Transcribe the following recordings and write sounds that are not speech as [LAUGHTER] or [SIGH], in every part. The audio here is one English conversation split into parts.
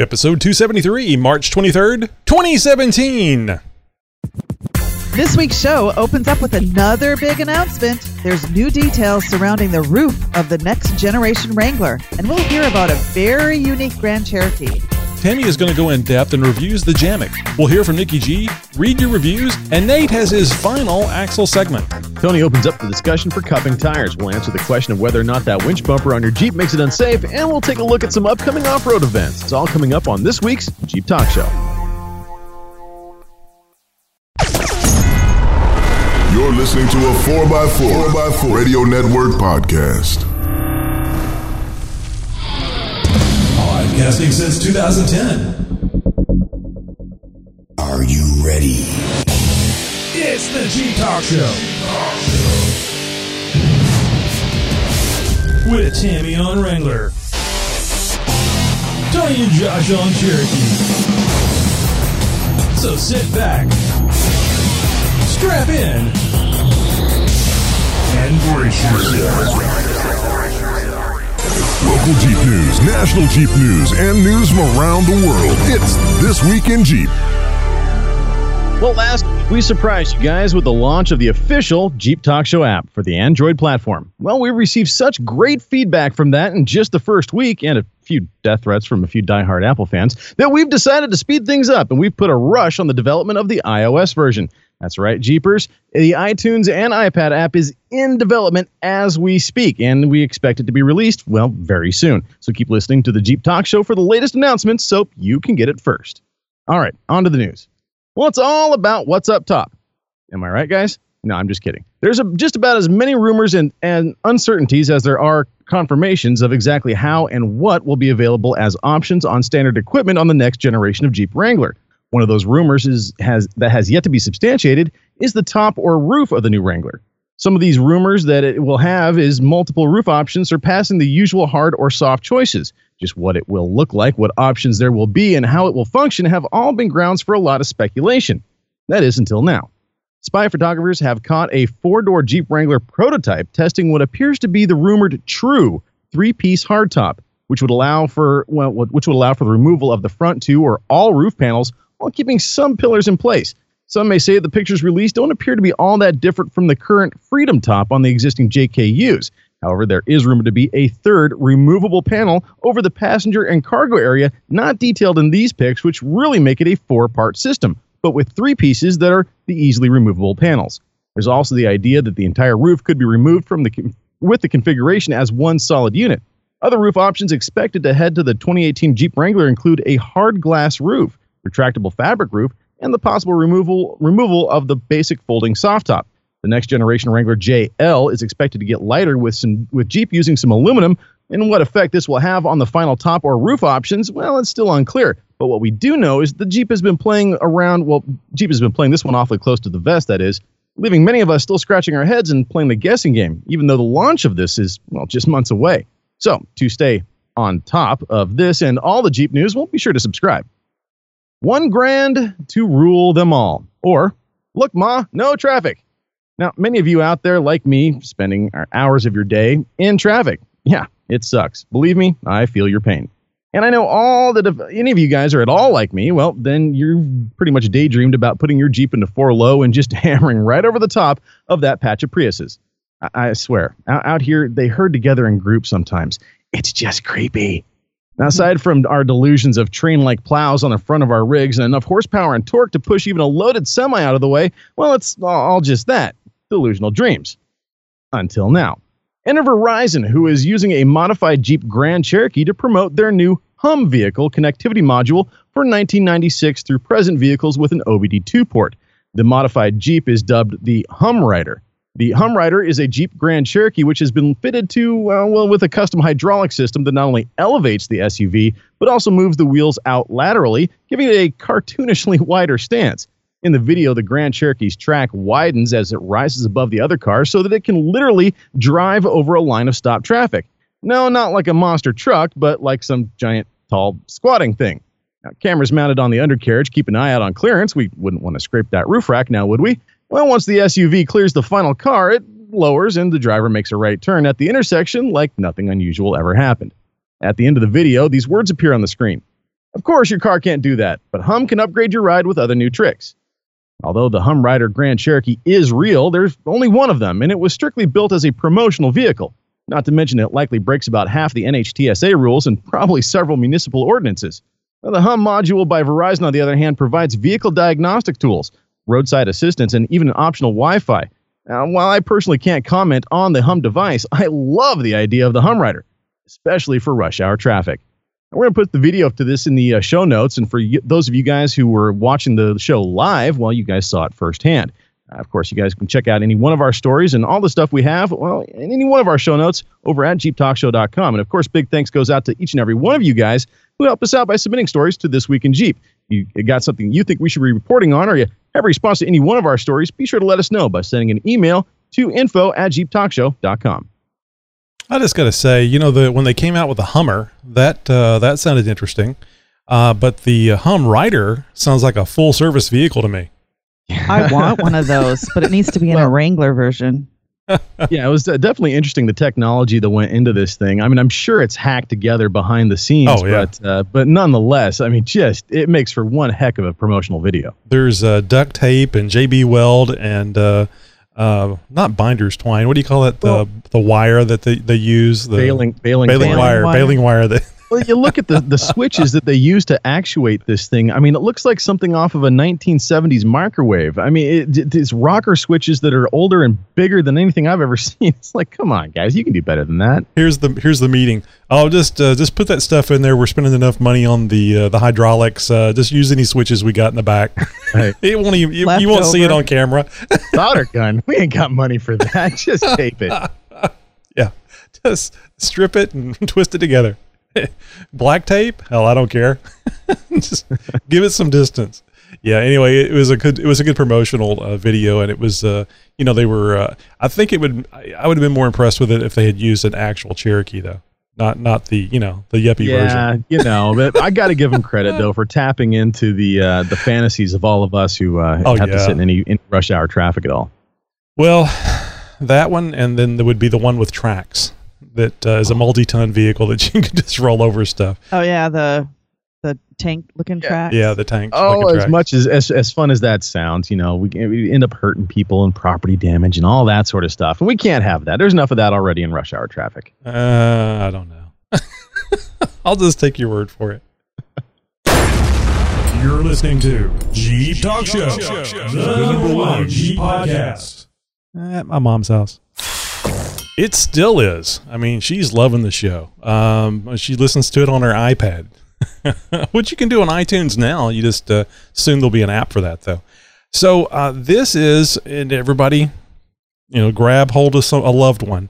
Episode 273, March 23rd, 2017. This week's show opens up with another big announcement. There's new details surrounding the roof of the next generation Wrangler, and we'll hear about a very unique Grand Cherokee. Tammy is going to go in depth and reviews the Jammock. We'll hear from Nikki G, read your reviews, and Nate has his final Axle segment. Tony opens up the discussion for cupping tires. We'll answer the question of whether or not that winch bumper on your Jeep makes it unsafe, and we'll take a look at some upcoming off road events. It's all coming up on this week's Jeep Talk Show. You're listening to a 4x4, 4x4 Radio Network podcast. Podcasting since 2010. Are you ready? It's the G Talk Show. With Tammy on Wrangler. Tony and Josh on Cherokee. So sit back, strap in, and brace yourself. Local Jeep news, national Jeep news, and news from around the world. It's This Week in Jeep. Well, last week we surprised you guys with the launch of the official Jeep Talk Show app for the Android platform. Well, we received such great feedback from that in just the first week and a few death threats from a few diehard Apple fans that we've decided to speed things up and we've put a rush on the development of the iOS version. That's right, Jeepers. The iTunes and iPad app is in development as we speak, and we expect it to be released, well, very soon. So keep listening to the Jeep Talk Show for the latest announcements so you can get it first. All right, on to the news. Well, it's all about what's up top. Am I right, guys? No, I'm just kidding. There's a, just about as many rumors and, and uncertainties as there are confirmations of exactly how and what will be available as options on standard equipment on the next generation of Jeep Wrangler. One of those rumors is has that has yet to be substantiated is the top or roof of the new Wrangler. Some of these rumors that it will have is multiple roof options surpassing the usual hard or soft choices. Just what it will look like, what options there will be, and how it will function have all been grounds for a lot of speculation. That is until now. Spy photographers have caught a four door Jeep Wrangler prototype testing what appears to be the rumored true three piece hardtop, which would allow for well, which would allow for the removal of the front two or all roof panels while keeping some pillars in place. Some may say the pictures released don't appear to be all that different from the current Freedom top on the existing JKUs. However, there is rumored to be a third removable panel over the passenger and cargo area, not detailed in these pics, which really make it a four part system, but with three pieces that are the easily removable panels. There's also the idea that the entire roof could be removed from the with the configuration as one solid unit. Other roof options expected to head to the 2018 Jeep Wrangler include a hard glass roof, retractable fabric roof, and the possible removal removal of the basic folding soft top. The next generation Wrangler JL is expected to get lighter with some with Jeep using some aluminum. And what effect this will have on the final top or roof options, well, it's still unclear. But what we do know is the Jeep has been playing around. Well, Jeep has been playing this one awfully close to the vest, that is, leaving many of us still scratching our heads and playing the guessing game, even though the launch of this is, well, just months away. So, to stay on top of this and all the Jeep news, well, be sure to subscribe. One grand to rule them all. Or, look, Ma, no traffic. Now, many of you out there, like me, spending hours of your day in traffic. Yeah, it sucks. Believe me, I feel your pain. And I know all that if any of you guys are at all like me, well, then you've pretty much daydreamed about putting your Jeep into four low and just [LAUGHS] hammering right over the top of that patch of Priuses. I, I swear, out, out here, they herd together in groups sometimes. It's just creepy. Now, aside from our delusions of train like plows on the front of our rigs and enough horsepower and torque to push even a loaded semi out of the way, well, it's all just that delusional dreams. Until now. Enter Verizon, who is using a modified Jeep Grand Cherokee to promote their new Hum vehicle connectivity module for 1996 through present vehicles with an OBD2 port. The modified Jeep is dubbed the Hum Rider. The Hum Rider is a Jeep Grand Cherokee which has been fitted to, uh, well, with a custom hydraulic system that not only elevates the SUV, but also moves the wheels out laterally, giving it a cartoonishly [LAUGHS] wider stance. In the video, the Grand Cherokee's track widens as it rises above the other cars so that it can literally drive over a line of stop traffic. No, not like a monster truck, but like some giant, tall, squatting thing. Now, cameras mounted on the undercarriage keep an eye out on clearance. We wouldn't want to scrape that roof rack now, would we? Well, once the SUV clears the final car, it lowers and the driver makes a right turn at the intersection like nothing unusual ever happened. At the end of the video, these words appear on the screen Of course, your car can't do that, but Hum can upgrade your ride with other new tricks. Although the Hum Rider Grand Cherokee is real, there's only one of them, and it was strictly built as a promotional vehicle. Not to mention it likely breaks about half the NHTSA rules and probably several municipal ordinances. Now, the Hum module by Verizon, on the other hand, provides vehicle diagnostic tools, roadside assistance, and even an optional Wi Fi. Now, while I personally can't comment on the Hum device, [LAUGHS] I love the idea of the Hum Rider, especially for rush hour traffic. And We're going to put the video up to this in the uh, show notes, and for those of you guys who were watching the show live, well, you guys saw it firsthand. Uh, of course, you guys can check out any one of our stories and all the stuff we have, well, in any one of our show notes over at JeepTalkShow.com. And of course, big thanks goes out to each and every one of you guys who helped us out by submitting stories to This Week in Jeep. You got something you think we should be reporting on, or you have a response to any one of our stories, be sure to let us know by sending an email to info at JeepTalkShow.com. I just got to say, you know, the when they came out with the Hummer, that uh, that sounded interesting, uh, but the Hum Rider sounds like a full service vehicle to me. I [LAUGHS] want one of those, but it needs to be in well, a Wrangler version. [LAUGHS] yeah, it was uh, definitely interesting the technology that went into this thing. I mean, I'm sure it's hacked together behind the scenes, oh, yeah. but uh, but nonetheless, I mean, just it makes for one heck of a promotional video. There's uh, duct tape and JB Weld and uh, uh, not binders twine. What do you call it? The well, the wire that they, they use the baling baling, baling wire, wire baling wire that [LAUGHS] well, you look at the, the switches that they use to actuate this thing. I mean, it looks like something off of a 1970s microwave. I mean, it, it, it's rocker switches that are older and bigger than anything I've ever [LAUGHS] seen. It's like, come on, guys, you can do better than that. Here's the here's the meeting. I'll just uh, just put that stuff in there. We're spending enough money on the uh, the hydraulics. Uh, just use any switches we got in the back. [LAUGHS] Right. it won't even, you, you won't see it on camera. [LAUGHS] Solder gun. We ain't got money for that. Just tape it. yeah, just strip it and twist it together. [LAUGHS] Black tape? Hell, I don't care. [LAUGHS] Just give it some distance. Yeah. Anyway, it was a good it was a good promotional uh, video, and it was uh, you know they were. Uh, I think it would I would have been more impressed with it if they had used an actual Cherokee though. Not not the you know the yuppie yeah, version. you know, but I got to give them credit though for tapping into the uh, the fantasies of all of us who uh, oh, have yeah. to sit in any in rush hour traffic at all. Well, that one, and then there would be the one with tracks that uh, is a multi-ton vehicle that [LAUGHS] you can just roll over stuff. Oh yeah, the the tank looking yeah. track. Yeah, the tank. Oh, as much as, as as fun as that sounds, you know, we, we end up hurting people and property damage and all that sort of stuff, and we can't have that. There's enough of that already in rush hour traffic. Uh, I don't know. [LAUGHS] I'll just take your word for it. [LAUGHS] You're listening to Jeep Talk Show, the number one Jeep podcast. At my mom's house. It still is. I mean, she's loving the show. Um, she listens to it on her iPad, [LAUGHS] which you can do on iTunes now. You just uh, soon there'll be an app for that though. So uh, this is, and everybody, you know, grab hold of some, a loved one.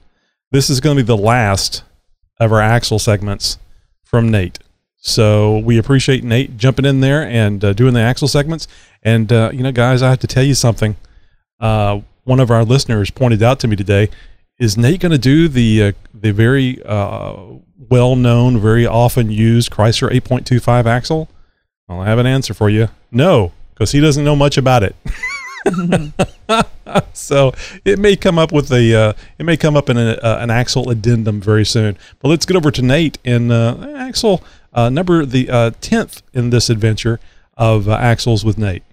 This is going to be the last of our Axle segments from Nate. So we appreciate Nate jumping in there and uh, doing the Axle segments. And uh, you know, guys, I have to tell you something. Uh, one of our listeners pointed out to me today is Nate going to do the uh, the very uh, well known, very often used Chrysler 8.25 axle? Well, I have an answer for you. No, because he doesn't know much about it. [LAUGHS] so it may come up with a uh, it may come up in a, uh, an axle addendum very soon. But let's get over to Nate and uh, axle uh, number the uh, tenth in this adventure of uh, axles with Nate.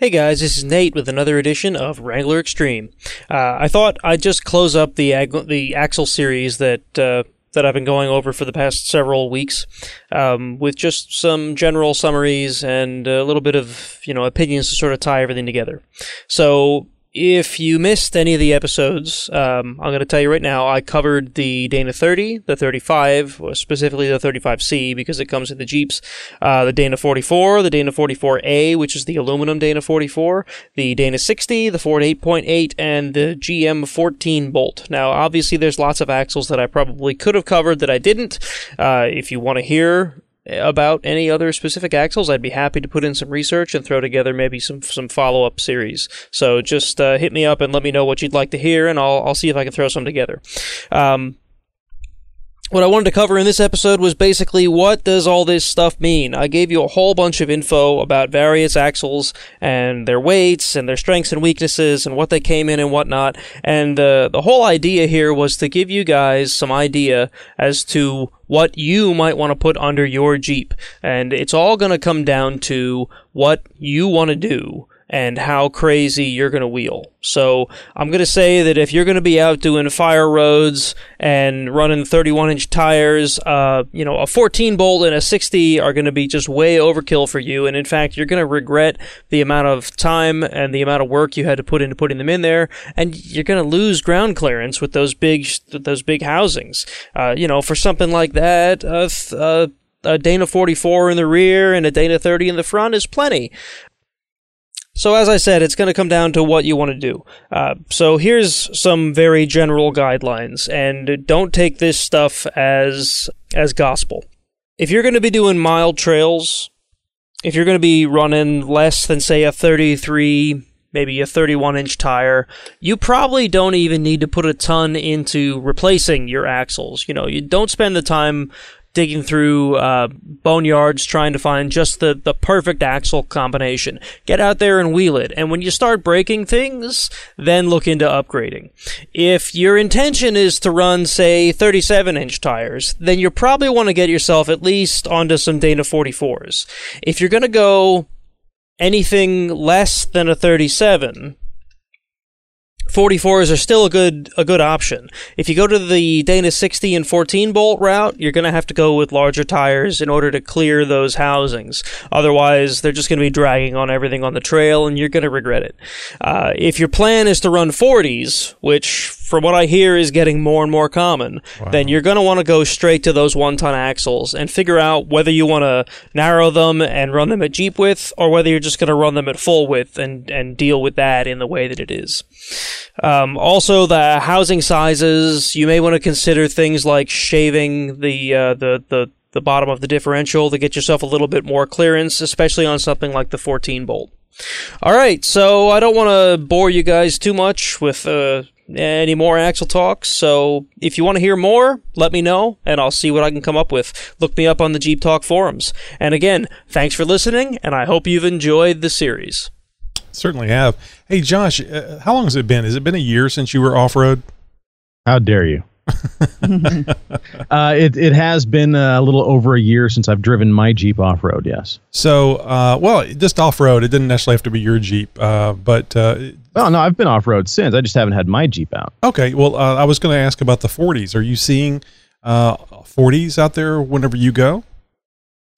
Hey guys, this is Nate with another edition of Wrangler Extreme. Uh, I thought I'd just close up the ag- the Axle series that uh, that I've been going over for the past several weeks, um, with just some general summaries and a little bit of you know opinions to sort of tie everything together. So if you missed any of the episodes, um, I'm going to tell you right now, I covered the Dana 30, the 35, specifically the 35C because it comes in the Jeeps, uh, the Dana 44, the Dana 44A, which is the aluminum Dana 44, the Dana 60, the Ford 8.8, and the GM 14 Bolt. Now, obviously, there's lots of axles that I probably could have covered that I didn't. Uh, if you want to hear about any other specific axles, I'd be happy to put in some research and throw together maybe some some follow up series. So just uh, hit me up and let me know what you'd like to hear, and I'll I'll see if I can throw some together. Um, what I wanted to cover in this episode was basically what does all this stuff mean? I gave you a whole bunch of info about various axles and their weights and their strengths and weaknesses and what they came in and whatnot. And the the whole idea here was to give you guys some idea as to what you might want to put under your Jeep. And it's all going to come down to what you want to do and how crazy you're going to wheel. So I'm going to say that if you're going to be out doing fire roads and running 31 inch tires, uh, you know, a 14 bolt and a 60 are going to be just way overkill for you. And in fact, you're going to regret the amount of time and the amount of work you had to put into putting them in there. And you're going to lose ground clearance with those big, those big housings. Uh, you know, for something like that, uh, a Dana 44 in the rear and a Dana 30 in the front is plenty. So as I said, it's going to come down to what you want to do. Uh, so here's some very general guidelines, and don't take this stuff as as gospel. If you're going to be doing mild trails, if you're going to be running less than say a 33 maybe a 31 inch tire, you probably don't even need to put a ton into replacing your axles. You know, you don't spend the time digging through uh, boneyards trying to find just the, the perfect axle combination. Get out there and wheel it. And when you start breaking things, then look into upgrading. If your intention is to run, say, 37 inch tires, then you probably want to get yourself at least onto some Dana 44s. If you're going to go anything less than a 37, 44s are still a good a good option. If you go to the Dana 60 and 14 bolt route, you're going to have to go with larger tires in order to clear those housings. Otherwise, they're just going to be dragging on everything on the trail, and you're going to regret it. Uh, if your plan is to run 40s, which from what I hear is getting more and more common, wow. then you're going to want to go straight to those one ton axles and figure out whether you want to narrow them and run them at Jeep width or whether you're just going to run them at full width and, and deal with that in the way that it is. Um, also, the housing sizes, you may want to consider things like shaving the, uh, the, the, the bottom of the differential to get yourself a little bit more clearance, especially on something like the 14 bolt. All right, so I don't want to bore you guys too much with uh, any more Axle talks. So if you want to hear more, let me know and I'll see what I can come up with. Look me up on the Jeep Talk forums. And again, thanks for listening and I hope you've enjoyed the series. Certainly have. Hey, Josh, uh, how long has it been? Has it been a year since you were off road? How dare you? [LAUGHS] uh, it it has been a little over a year since I've driven my Jeep off road. Yes. So, uh, well, just off road. It didn't necessarily have to be your Jeep, uh, but. Uh, well, no, I've been off road since. I just haven't had my Jeep out. Okay. Well, uh, I was going to ask about the 40s. Are you seeing 40s out there whenever you go?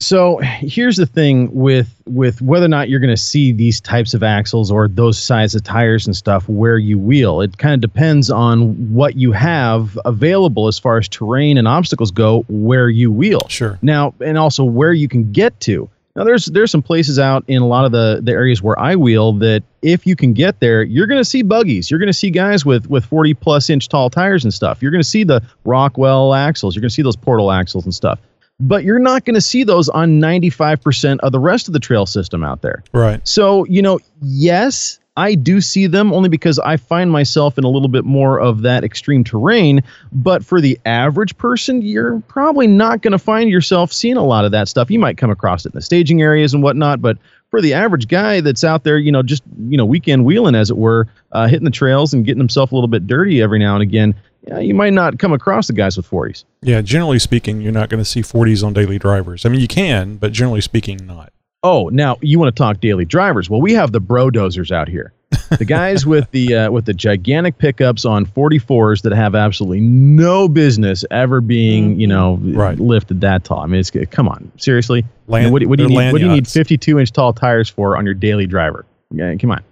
So here's the thing with with whether or not you're going to see these types of axles or those size of tires and stuff where you wheel. It kind of depends on what you have available as far as terrain and obstacles go where you wheel. Sure. Now and also where you can get to. Now there's there's some places out in a lot of the the areas where I wheel that if you can get there, you're going to see buggies. You're going to see guys with with 40 plus inch tall tires and stuff. You're going to see the Rockwell axles. You're going to see those portal axles and stuff but you're not going to see those on 95% of the rest of the trail system out there. Right. So, you know, yes, I do see them only because I find myself in a little bit more of that extreme terrain. But for the average person, you're probably not going to find yourself seeing a lot of that stuff. You might come across it in the staging areas and whatnot, but for the average guy that's out there, you know, just you know, weekend wheeling as it were, uh, hitting the trails and getting himself a little bit dirty every now and again, yeah, you might not come across the guys with 40s. Yeah, generally speaking, you're not going to see 40s on daily drivers. I mean, you can, but generally speaking, not. Oh, now you want to talk daily drivers? Well, we have the bro dozers out here. The guys with the uh, with the gigantic pickups on 44s that have absolutely no business ever being, you know, right. lifted that tall. I mean, it's come on, seriously. Land, what, what, do you need? What do you need 52 inch tall tires for on your daily driver? Yeah, come on.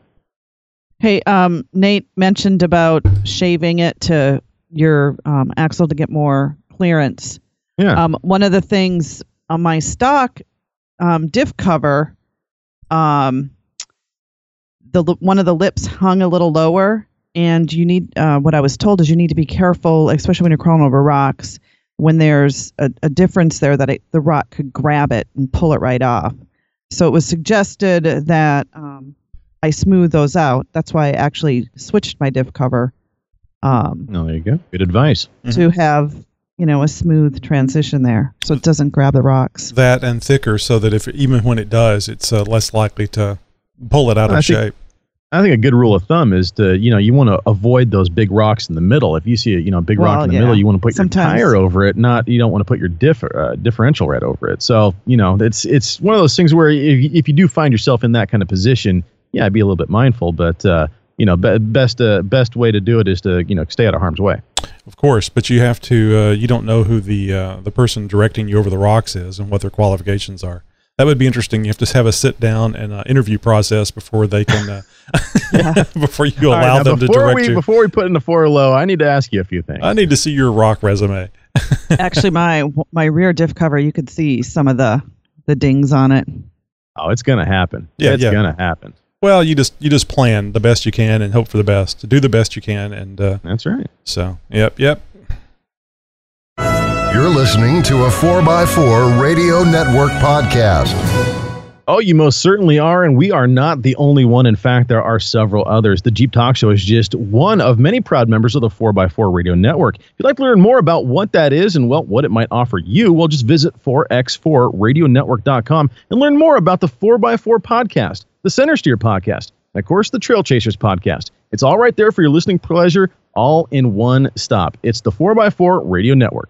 Hey, um, Nate mentioned about shaving it to your um, axle to get more clearance. Yeah. Um, one of the things on my stock um, diff cover, um, the one of the lips hung a little lower, and you need uh, what I was told is you need to be careful, especially when you're crawling over rocks, when there's a, a difference there that it, the rock could grab it and pull it right off. So it was suggested that um, I smooth those out. That's why I actually switched my diff cover um, oh, there you go. Good advice. To have you know, a smooth transition there, so it doesn't grab the rocks. That and thicker, so that if even when it does, it's uh, less likely to pull it out I of think- shape. I think a good rule of thumb is to, you know, you want to avoid those big rocks in the middle. If you see a, you know, big rock in the yeah. middle, you want to put Sometimes- your tire over it. Not you don't want to put your diff, uh, differential right over it. So you know, it's it's one of those things where if, if you do find yourself in that kind of position, yeah, be a little bit mindful. But uh, you know, be, best uh, best way to do it is to you know stay out of harm's way. Of course, but you have to. Uh, you don't know who the uh, the person directing you over the rocks is and what their qualifications are. That would be interesting. You have to have a sit down and uh, interview process before they can uh, [LAUGHS] before you allow now them to before direct we you. before we put in the four low, I need to ask you a few things. I need to see your rock resume. [LAUGHS] Actually, my my rear diff cover, you could see some of the the dings on it. oh, it's gonna happen. Yeah, it's yeah. gonna happen. Well, you just you just plan the best you can and hope for the best. Do the best you can, and uh, That's right. so yep, yep. You're listening to a 4x4 Radio Network podcast. Oh, you most certainly are, and we are not the only one. In fact, there are several others. The Jeep Talk Show is just one of many proud members of the 4x4 Radio Network. If you'd like to learn more about what that is and well, what it might offer you, well, just visit 4x4radionetwork.com and learn more about the 4x4 podcast, the Center Steer podcast, and of course, the Trail Chasers podcast. It's all right there for your listening pleasure, all in one stop. It's the 4x4 Radio Network.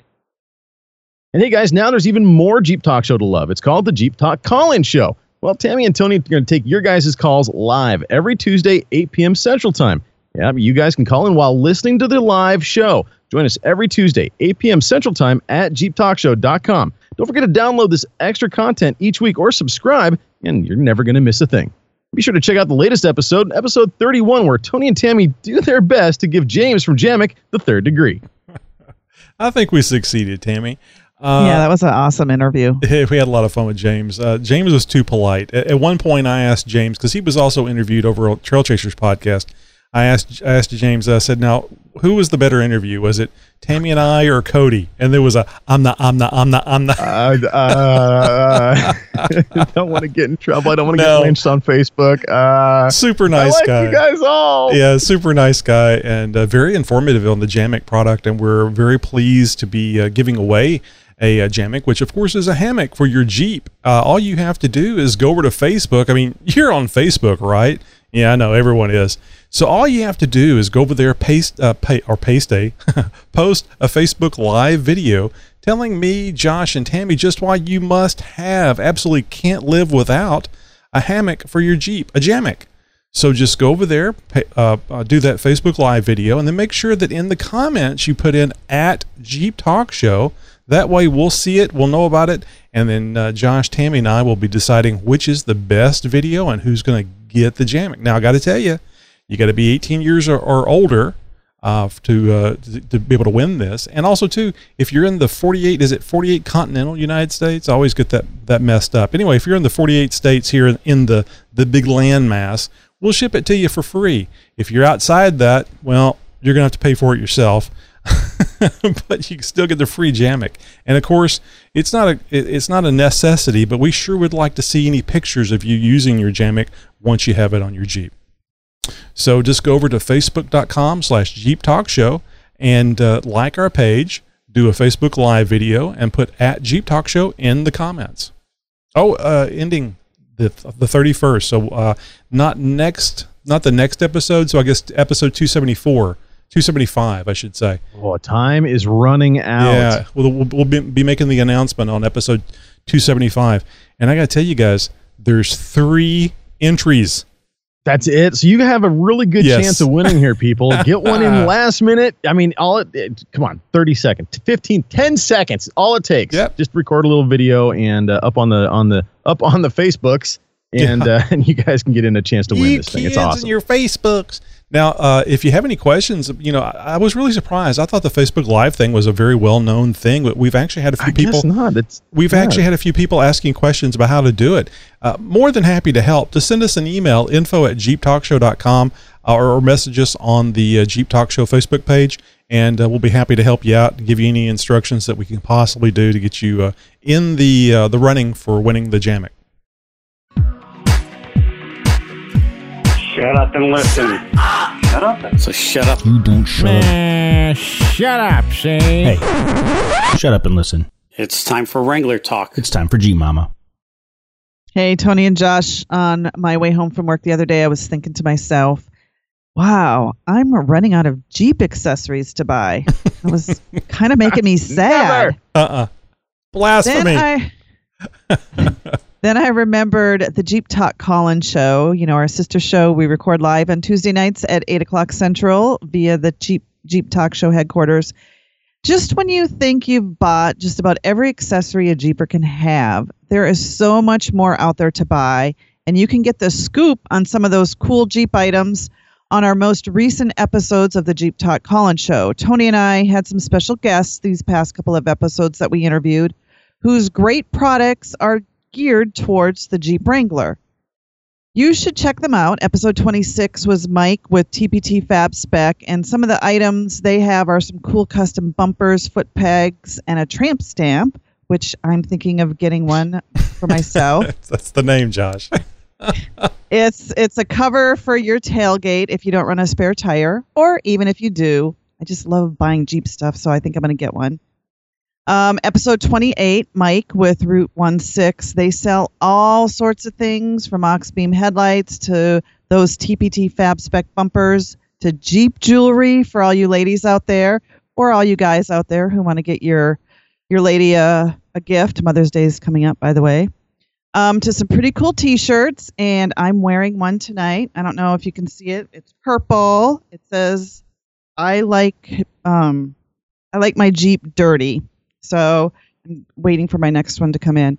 And hey guys, now there's even more Jeep Talk show to love. It's called the Jeep Talk Call-In Show. Well, Tammy and Tony are going to take your guys' calls live every Tuesday, 8 p.m. Central Time. Yeah, you guys can call in while listening to the live show. Join us every Tuesday, 8 p.m. Central Time at JeepTalkShow.com. Don't forget to download this extra content each week or subscribe, and you're never going to miss a thing. Be sure to check out the latest episode, episode 31, where Tony and Tammy do their best to give James from Jammock the third degree. [LAUGHS] I think we succeeded, Tammy. Uh, yeah, that was an awesome interview. [LAUGHS] we had a lot of fun with James. Uh, James was too polite. At, at one point, I asked James because he was also interviewed over on Trail Chasers podcast. I asked I asked James. I said, "Now, who was the better interview? Was it Tammy and I or Cody?" And there was a, "I'm not, I'm not, I'm not, I'm not." [LAUGHS] Uh, uh, [LAUGHS] I don't want to get in trouble. I don't want to No. get lynched on Facebook. Uh, super I nice like guy. you guys all. Yeah, super nice guy and uh, very informative on the Jammock product. And we're very pleased to be uh, giving away a, uh Jammock, which of course is a hammock for your Jeep. Uh, all you have to do is go over to Facebook. I mean, you're on Facebook, right? Yeah, I know everyone is. So all you have to do is go over there, paste, uh, pay, or paste a [LAUGHS] post a Facebook live video telling me, Josh, and Tammy just why you must have, absolutely can't live without a hammock for your Jeep, a Jammock. So just go over there, pay, uh, uh, do that Facebook Live video, and then make sure that in the comments you put in at Jeep Talk Show. That way we'll see it, we'll know about it, and then uh, Josh, Tammy, and I will be deciding which is the best video and who's going to get the Jammock. Now I got to tell you, you got to be 18 years or, or older uh, to, uh, to to be able to win this, and also too, if you're in the 48, is it 48 continental United States? I always get that that messed up. Anyway, if you're in the 48 states here in the the big land mass, we'll ship it to you for free. If you're outside that, well, you're gonna have to pay for it yourself. [LAUGHS] but you can still get the free Jammock. And of course, it's not a it's not a necessity, but we sure would like to see any pictures of you using your Jammock once you have it on your Jeep. So just go over to facebook.com slash Jeep Talk Show and uh, like our page, do a Facebook Live video, and put at Jeep Talk Show in the comments. Oh, uh, ending the the 31st. So uh, not next, not the next episode. So I guess episode 274, 275, I should say. Oh, time is running out. Yeah, we'll, we'll, we'll be, be making the announcement on episode 275. And I got to tell you guys, there's three entries. That's it. So you have a really good Yes. chance of winning here, people. [LAUGHS] Get one in last minute. I mean, all it, it come on, 30 seconds, 15, 10 seconds. All it takes. Yep. Just record a little video and uh, up on the on the up on the Facebooks and uh, [LAUGHS] and you guys can get in a chance to win you this thing. It's awesome. your Facebooks. Now, uh, if you have any questions, you know, I, I was really surprised. I thought the Facebook Live thing was a very well known thing, but we've actually had a few I people. guess not. It's We've yeah. actually had a few people asking questions about how to do it. Uh, more than happy to help. Just send us an email, info at jeeptalkshow.com, uh, or, or message us on the uh, Jeep Talk Show Facebook page, and uh, we'll be happy to help you out and give you any instructions that we can possibly do to get you uh, in the uh, the running for winning the Jammock. Shut up and listen. shut up. So shut up. You don't shut up. Man, shut up, Shane. Hey, shut up and listen. It's time for Wrangler talk. It's time for Jeep Mama. Hey, Tony and Josh, on my way home from work the other day, I was thinking to myself, wow, I'm running out of Jeep accessories to buy. It was [LAUGHS] kind of making me sad. Uh uh Blasphemy. Then I, [LAUGHS] then I remembered the Jeep Talk call-in show. You know, our sister show. We record live on Tuesday nights at eight o'clock Central via the Jeep Jeep Talk Show headquarters. Just when you think you've bought just about every accessory a Jeeper can have, there is so much more out there to buy, and you can get the scoop on some of those cool Jeep items on our most recent episodes of the Jeep Talk call-in show. Tony and I had some special guests these past couple of episodes that we interviewed whose great products are geared towards the Jeep Wrangler. You should check them out. Episode 26 was Mike with TPT Fab Spec, and some of the items they have are some cool custom bumpers, foot pegs, and a tramp stamp, which I'm thinking of getting one for [LAUGHS] myself. That's the name, Josh. [LAUGHS] it's it's a cover for your tailgate if you don't run a spare tire, or even if you do. I just love buying Jeep stuff, so I think I'm going to get one. Um, episode 28, Mike with Route 16. They sell all sorts of things from Ox Beam headlights to those TPT Fab Spec bumpers to Jeep jewelry for all you ladies out there or all you guys out there who want to get your your lady a, a gift. Mother's Day is coming up, by the way. Um, to some pretty cool t-shirts, and I'm wearing one tonight. I don't know if you can see it. It's purple. It says, "I like um, I like my Jeep dirty." So I'm waiting for my next one to come in.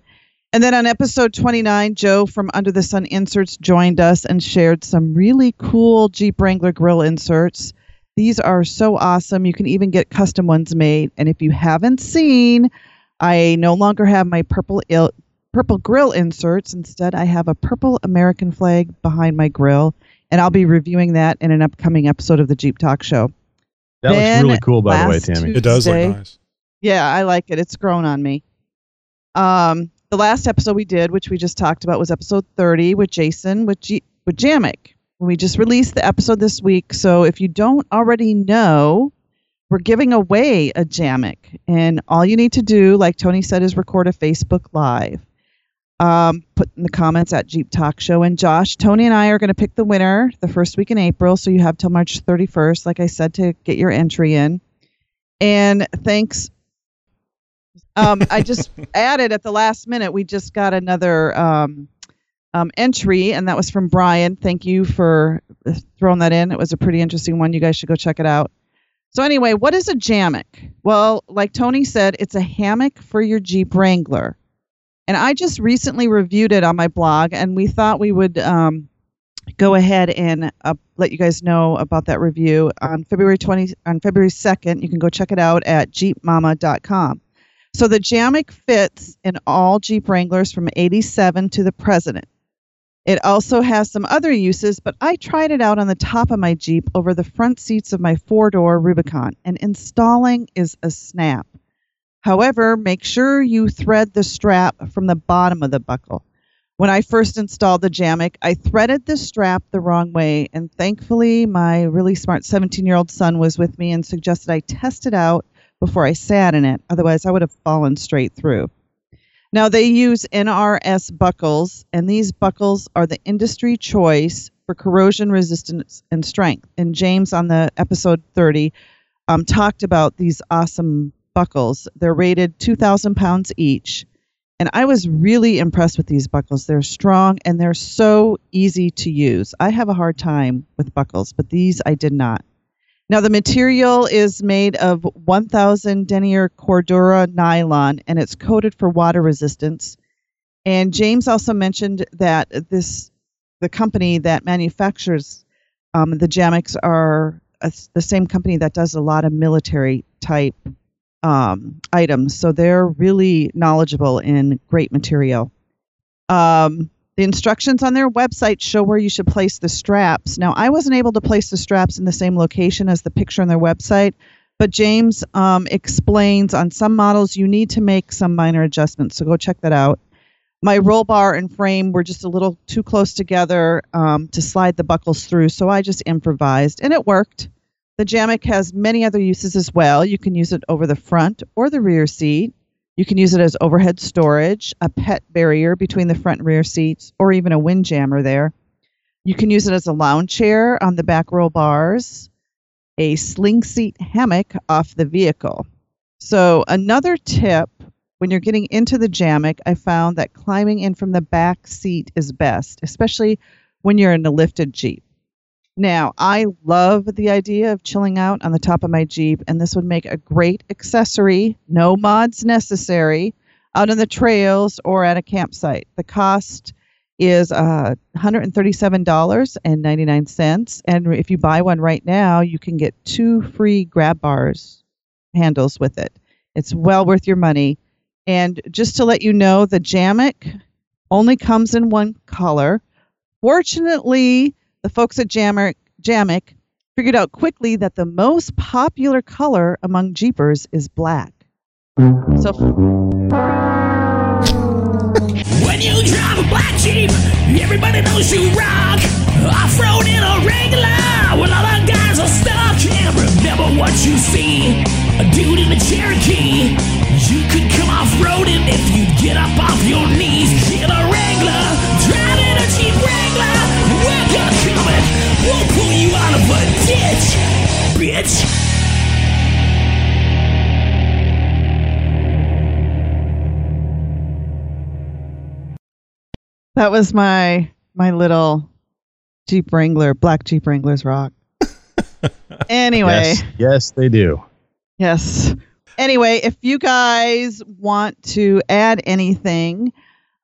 And then on episode 29, Joe from Under the Sun Inserts joined us and shared some really cool Jeep Wrangler grill inserts. These are so awesome. You can even get custom ones made. And if you haven't seen, I no longer have my purple il- purple grill inserts. Instead, I have a purple American flag behind my grill, and I'll be reviewing that in an upcoming episode of the Jeep Talk Show. That Then looks really cool, by the way, last Tammy. It does look nice. Yeah, I like it. It's grown on me. Um, the last episode we did, which we just talked about, was episode 30 with Jason with G- with Jammock. We just released the episode this week, so if you don't already know, we're giving away a Jammock, and all you need to do, like Tony said, is record a Facebook Live. Um, put in the comments at Jeep Talk Show. And Josh, Tony, and I are going to pick the winner the first week in April. So you have till March 31st, like I said, to get your entry in. And thanks um, I just [LAUGHS] added at the last minute. We just got another um, um, entry, and that was from Brian. Thank you for uh, throwing that in. It was a pretty interesting one. You guys should go check it out. So anyway, what is a jammock? Well, like Tony said, it's a hammock for your Jeep Wrangler. And I just recently reviewed it on my blog, and we thought we would um, go ahead and uh, let you guys know about that review on February 20 on February 2nd. You can go check it out at jeepmama.com. So the Jammock fits in all Jeep Wranglers from 87 to the present. It also has some other uses, but I tried it out on the top of my Jeep over the front seats of my four door Rubicon, and installing is a snap. However, make sure you thread the strap from the bottom of the buckle. When I first installed the Jammock, I threaded the strap the wrong way, and thankfully, my really smart 17 year old son was with me and suggested I test it out before I sat in it. Otherwise, I would have fallen straight through. Now, they use NRS buckles, and these buckles are the industry choice for corrosion resistance and strength. And James, on the episode 30, um, talked about these awesome buckles. They're rated 2,000 pounds each. And I was really impressed with these buckles. They're strong and they're so easy to use. I have a hard time with buckles, but these I did not. Now, the material is made of 1000 denier Cordura nylon and it's coated for water resistance. And James also mentioned that this, the company that manufactures um, the Jammocks are a, the same company that does a lot of military type um, items. So they're really knowledgeable in great material. Um, the instructions on their website show where you should place the straps. Now, I wasn't able to place the straps in the same location as the picture on their website, but James um, explains on some models you need to make some minor adjustments. So go check that out. My roll bar and frame were just a little too close together um, to slide the buckles through, so I just improvised, and it worked. The Jammock has many other uses as well. You can use it over the front or the rear seat. You can use it as overhead storage, a pet barrier between the front and rear seats, or even a wind jammer there. You can use it as a lounge chair on the back row bars, a sling seat hammock off the vehicle. So, another tip when you're getting into the Jammock, I found that climbing in from the back seat is best, especially when you're in a lifted Jeep. Now, I love the idea of chilling out on the top of my Jeep, and this would make a great accessory, no mods necessary, out on the trails or at a campsite. The cost is uh, $137.99. And if you buy one right now, you can get two free grab bars handles with it. It's well worth your money. And just to let you know, the Jammock only comes in one color. Fortunately, the folks at Jammock, Jammock figured out quickly that the most popular color among Jeepers is black. So When you drive a black Jeep, everybody knows you rock. Off-road in a regular, all the guys are stuck. And remember what you see, a dude in a Cherokee. You could come off-roading if you get up off your knees. In a Wrangler, driving a Jeep Wrangler. We're gonna come it, we'll pull you out of a ditch, bitch. that was my my little Jeep Wrangler, black Jeep Wranglers rock. [LAUGHS] anyway, Yes, yes, they do. Yes. Anyway, if you guys want to add anything,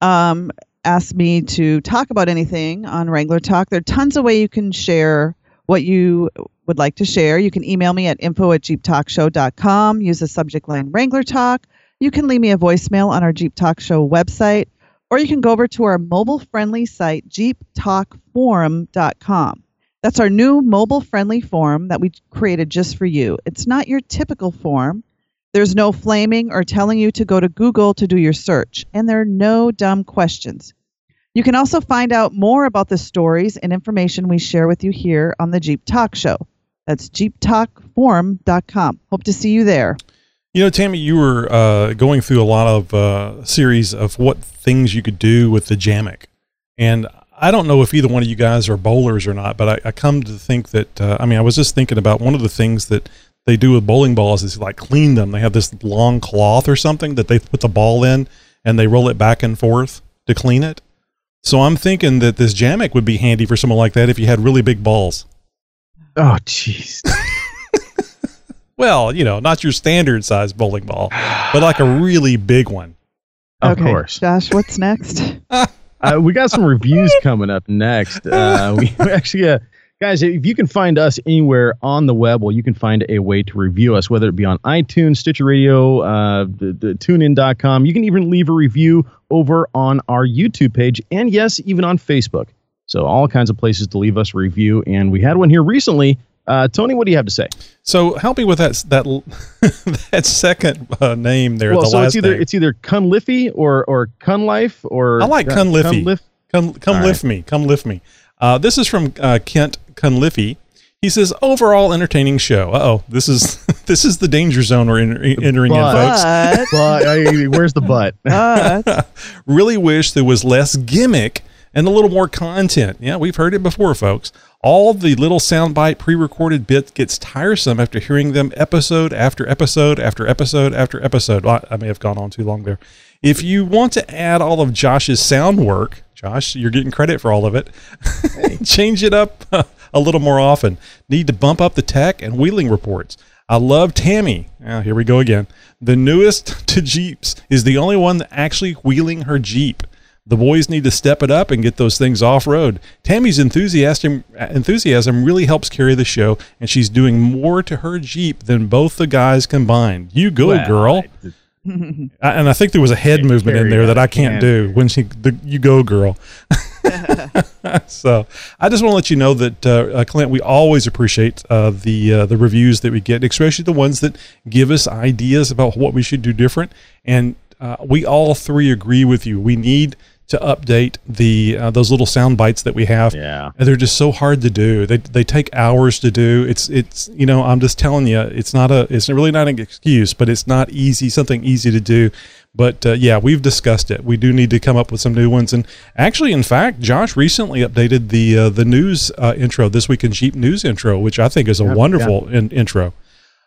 um, ask me to talk about anything on Wrangler Talk, there are tons of ways you can share what you would like to share. You can email me at info at jeeptalkshow.com. Use the subject line Wrangler Talk. You can leave me a voicemail on our Jeep Talk Show website, or you can go over to our mobile friendly site, jeeptalkforum.com. That's our new mobile friendly form that we created just for you. It's not your typical form. There's no flaming or telling you to go to Google to do your search, and there are no dumb questions. You can also find out more about the stories and information we share with you here on the Jeep Talk Show. That's jeeptalkforum.com. Hope to see you there. You know, Tammy, you were uh, going through a lot of uh, series of what things you could do with the Jammock, and I don't know if either one of you guys are bowlers or not, but I, I come to think that uh, I mean, I was just thinking about one of the things that they do with bowling balls is like clean them. They have this long cloth or something that they put the ball in and they roll it back and forth to clean it. So I'm thinking that this Jammock would be handy for someone like that if you had really big balls. Oh, jeez. [LAUGHS] Well, you know, not your standard size bowling ball, but like a really big one. Of okay, course. Josh, what's next? [LAUGHS] Uh, we got some reviews coming up next. Uh, we we actually, uh, guys, if you can find us anywhere on the web, well, you can find a way to review us, whether it be on iTunes, Stitcher Radio, uh, the, the TuneIn.com. You can even leave a review over on our YouTube page, and yes, even on Facebook. So all kinds of places to leave us a review, and we had one here recently. Uh, Tony, what do you have to say? So help me with that that [LAUGHS] that second uh, name there. well, the so last it's either name. it's either Cunliffey or or Cunlife or I like uh, Cunliffey. Cunliff- Come, come All lift me. Come lift me. Uh, this is from uh, Kent Cunliffey. He says, "Overall entertaining show." Uh oh, this is [LAUGHS] this is the danger zone we're en- entering in, folks. But, Well, I- where's the butt? but [LAUGHS] [LAUGHS] really wish there was less gimmick and a little more content. Yeah, we've heard it before, folks. All the little soundbite pre-recorded bits gets tiresome after hearing them episode after episode after episode after episode. Well, I may have gone on too long there. If you want to add all of Josh's sound work, Josh, you're getting credit for all of it. Change it up a little more often. Need to bump up the tech and wheeling reports. I love Tammy. Ah, here we go again. The newest [LAUGHS] to Jeeps is the only one that actually wheeling her Jeep. The boys need to step it up and get those things off road. Tammy's enthusiasm enthusiasm really helps carry the show, and she's doing more to her Jeep than both the guys combined. You go, Well, girl. I- I, and I think there was a head movement in there that I can't do when she the you go girl. [LAUGHS] [LAUGHS] so I just want to let you know that uh, uh, Clint, we always appreciate uh, the uh, the reviews that we get, especially the ones that give us ideas about what we should do different. And uh, we all three agree with you. We need to update the uh, those little sound bites that we have. Yeah. And they're just so hard to do. They, they take hours to do. It's it's you know I'm just telling you it's not a it's really not an excuse, but it's not easy something easy to do. But uh, yeah, we've discussed it. We do need to come up with some new ones. And actually, in fact, Josh recently updated the uh, the news uh, intro this week in Jeep news intro, which I think is a wonderful in, intro.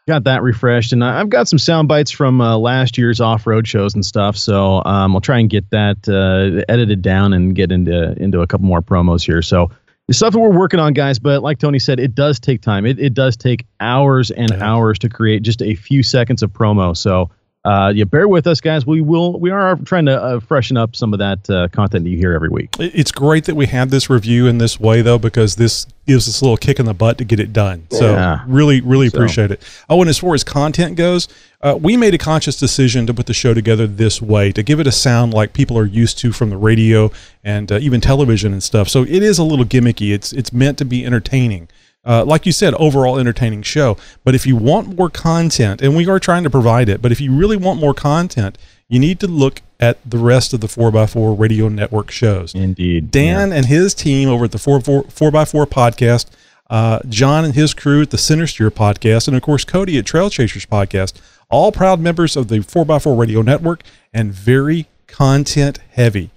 got that refreshed and i've got some sound bites from uh, last year's off-road shows and stuff so um, i'll try and get that uh, edited down and get into into a couple more promos here so the stuff that we're working on guys but like tony said it does take time it, it does take hours and Yeah. hours to create just a few seconds of promo so uh, yeah, bear with us, guys. We will. We are trying to uh, freshen up some of that uh, content that you hear every week. It's great that we had this review in this way, though, because this gives us a little kick in the butt to get it done. So, Yeah. really, really So- appreciate it. Oh, and as far as content goes, uh, we made a conscious decision to put the show together this way to give it a sound like people are used to from the radio and uh, even television and stuff. So it is a little gimmicky. It's it's meant to be entertaining. Uh, like you said, overall entertaining show. But if you want more content, and we are trying to provide it, but if you really want more content, you need to look at the rest of the 4x4 radio network shows. Indeed, Dan and his team over at the 4, 4, 4x4 podcast, uh, John and his crew at the Center Steer podcast, and of course, Cody at Trail Chasers podcast, all proud members of the 4x4 radio network and very content heavy.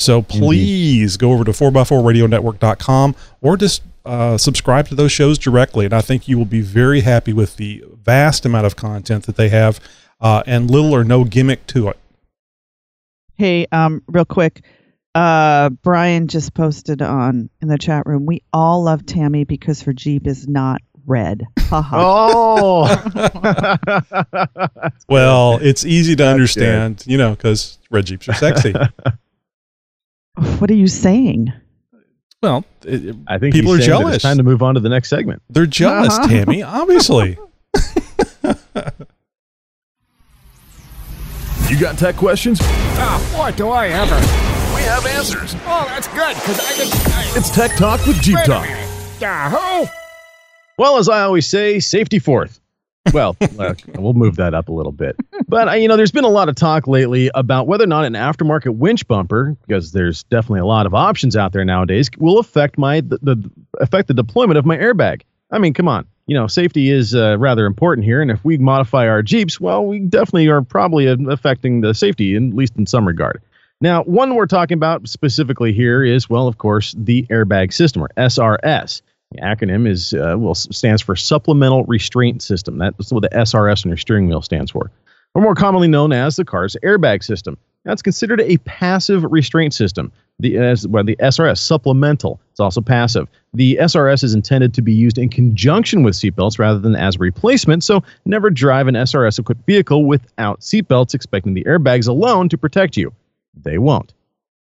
So please go over to 4x4radionetwork.com or just uh, subscribe to those shows directly. And I think you will be very happy with the vast amount of content that they have uh, and little or no gimmick to it. Hey, um, real quick, uh, Brian just posted on in the chat room. We all love Tammy because her Jeep is not red. [LAUGHS] Oh. [LAUGHS] Well, it's easy to That's understand, you know, because red Jeeps are sexy. [LAUGHS] What are you saying? well, it, it- I think People he's are jealous. It's time to move on to the next segment. they're jealous, Uh-huh. Tammy, obviously. [LAUGHS] You got tech questions? Oh, what do I ever. We have answers. Oh, that's good, because I can. I, It's Tech Talk with Jeep Talk. minute. Yahoo! Well, as I always say, safety fourth. Well, we'll move that up a little bit. But uh, you know, there's been a lot of talk lately about whether or not an aftermarket winch bumper, because there's definitely a lot of options out there nowadays, will affect my the, the affect the deployment of my airbag. I mean, come on. You know, safety is uh, rather important here, and if we modify our Jeeps, well, we definitely are probably uh, affecting the safety, at least in some regard. Now, one we're talking about specifically here is, well, of course, the airbag system, or SRS. The acronym is uh, well stands for Supplemental Restraint System. That's what the SRS on your steering wheel stands for, or more commonly known as the car's airbag system. That's considered a passive restraint system. The as well, the SRS supplemental. It's also passive. The SRS is intended to be used in conjunction with seatbelts rather than as a replacement. So never drive an SRS equipped vehicle without seatbelts, expecting the airbags alone to protect you. They won't.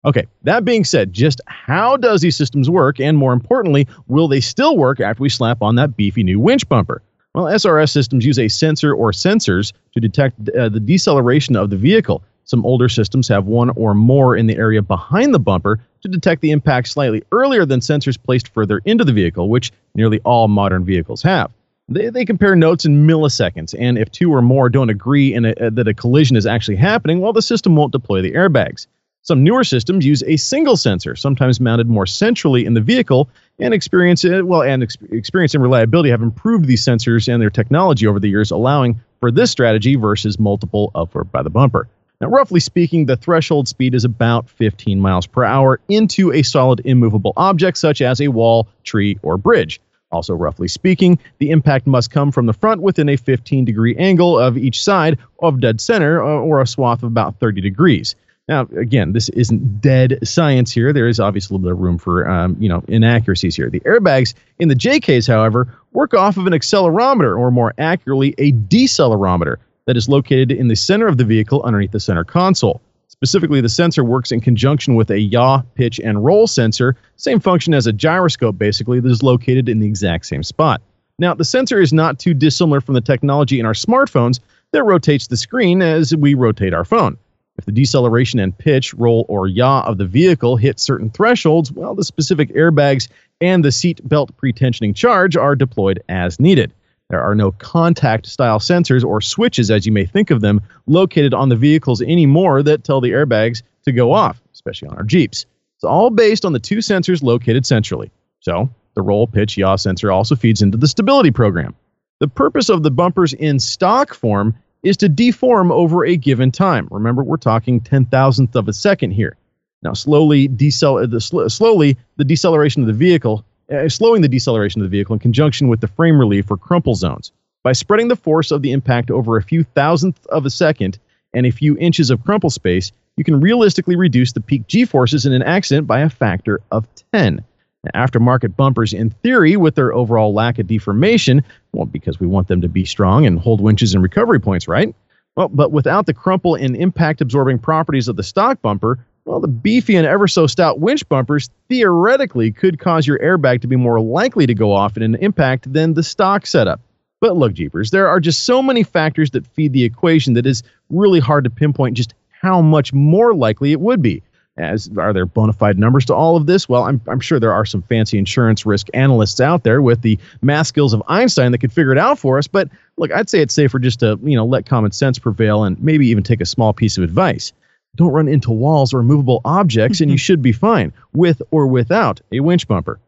Okay, that being said, just how does these systems work? And more importantly, will they still work after we slap on that beefy new winch bumper? Well, SRS systems use a sensor or sensors to detect uh, the deceleration of the vehicle. Some older systems have one or more in the area behind the bumper to detect the impact slightly earlier than sensors placed further into the vehicle, which nearly all modern vehicles have. They, they compare notes in milliseconds, and if two or more don't agree a, that a collision is actually happening, well, the system won't deploy the airbags. Some newer systems use a single sensor, sometimes mounted more centrally in the vehicle, and experience uh, well and ex- experience and reliability have improved these sensors and their technology over the years, allowing for this strategy versus multiple up upward by the bumper. Now, roughly speaking, the threshold speed is about 15 miles per hour into a solid immovable object such as a wall, tree, or bridge. Also, roughly speaking, the impact must come from the front within a 15 degree angle of each side of dead center uh, or a swath of about 30 degrees. Now, again, this isn't dead science here. There is obviously a little bit of room for, um, you know, inaccuracies here. The airbags in the JKs, however, work off of an accelerometer, or more accurately, a decelerometer that is located in the center of the vehicle underneath the center console. Specifically, the sensor works in conjunction with a yaw, pitch, and roll sensor, same function as a gyroscope, basically, that is located in the exact same spot. Now, the sensor is not too dissimilar from the technology in our smartphones that rotates the screen as we rotate our phone. If the deceleration and pitch, roll, or yaw of the vehicle hit certain thresholds, well, the specific airbags and the seat belt pre-tensioning charge are deployed as needed. There are no contact style sensors or switches, as you may think of them, located on the vehicles anymore that tell the airbags to go off, especially on our Jeeps. It's all based on the two sensors located centrally. So, the roll, pitch, yaw sensor also feeds into the stability program. The purpose of the bumpers in stock form is to deform over a given time. Remember, we're talking 10 thousandth of a second here. Now, slowly, decel- the sl- slowly the deceleration of the vehicle, uh, slowing the deceleration of the vehicle in conjunction with the frame relief or crumple zones. By spreading the force of the impact over a few thousandth of a second and a few inches of crumple space, you can realistically reduce the peak g forces in an accident by a factor of 10. Now, aftermarket bumpers, in theory, with their overall lack of deformation, well, because we want them to be strong and hold winches and recovery points, right? Well, but without the crumple and impact absorbing properties of the stock bumper, well, the beefy and ever so stout winch bumpers theoretically could cause your airbag to be more likely to go off in an impact than the stock setup. But look, Jeepers, there are just so many factors that feed the equation that is really hard to pinpoint just how much more likely it would be. As are there bona fide numbers to all of this? Well, I'm, I'm sure there are some fancy insurance risk analysts out there with the math skills of Einstein that could figure it out for us. But look, I'd say it's safer just to you know let common sense prevail and maybe even take a small piece of advice. Don't run into walls or movable objects, and you [LAUGHS] should be fine with or without a winch bumper.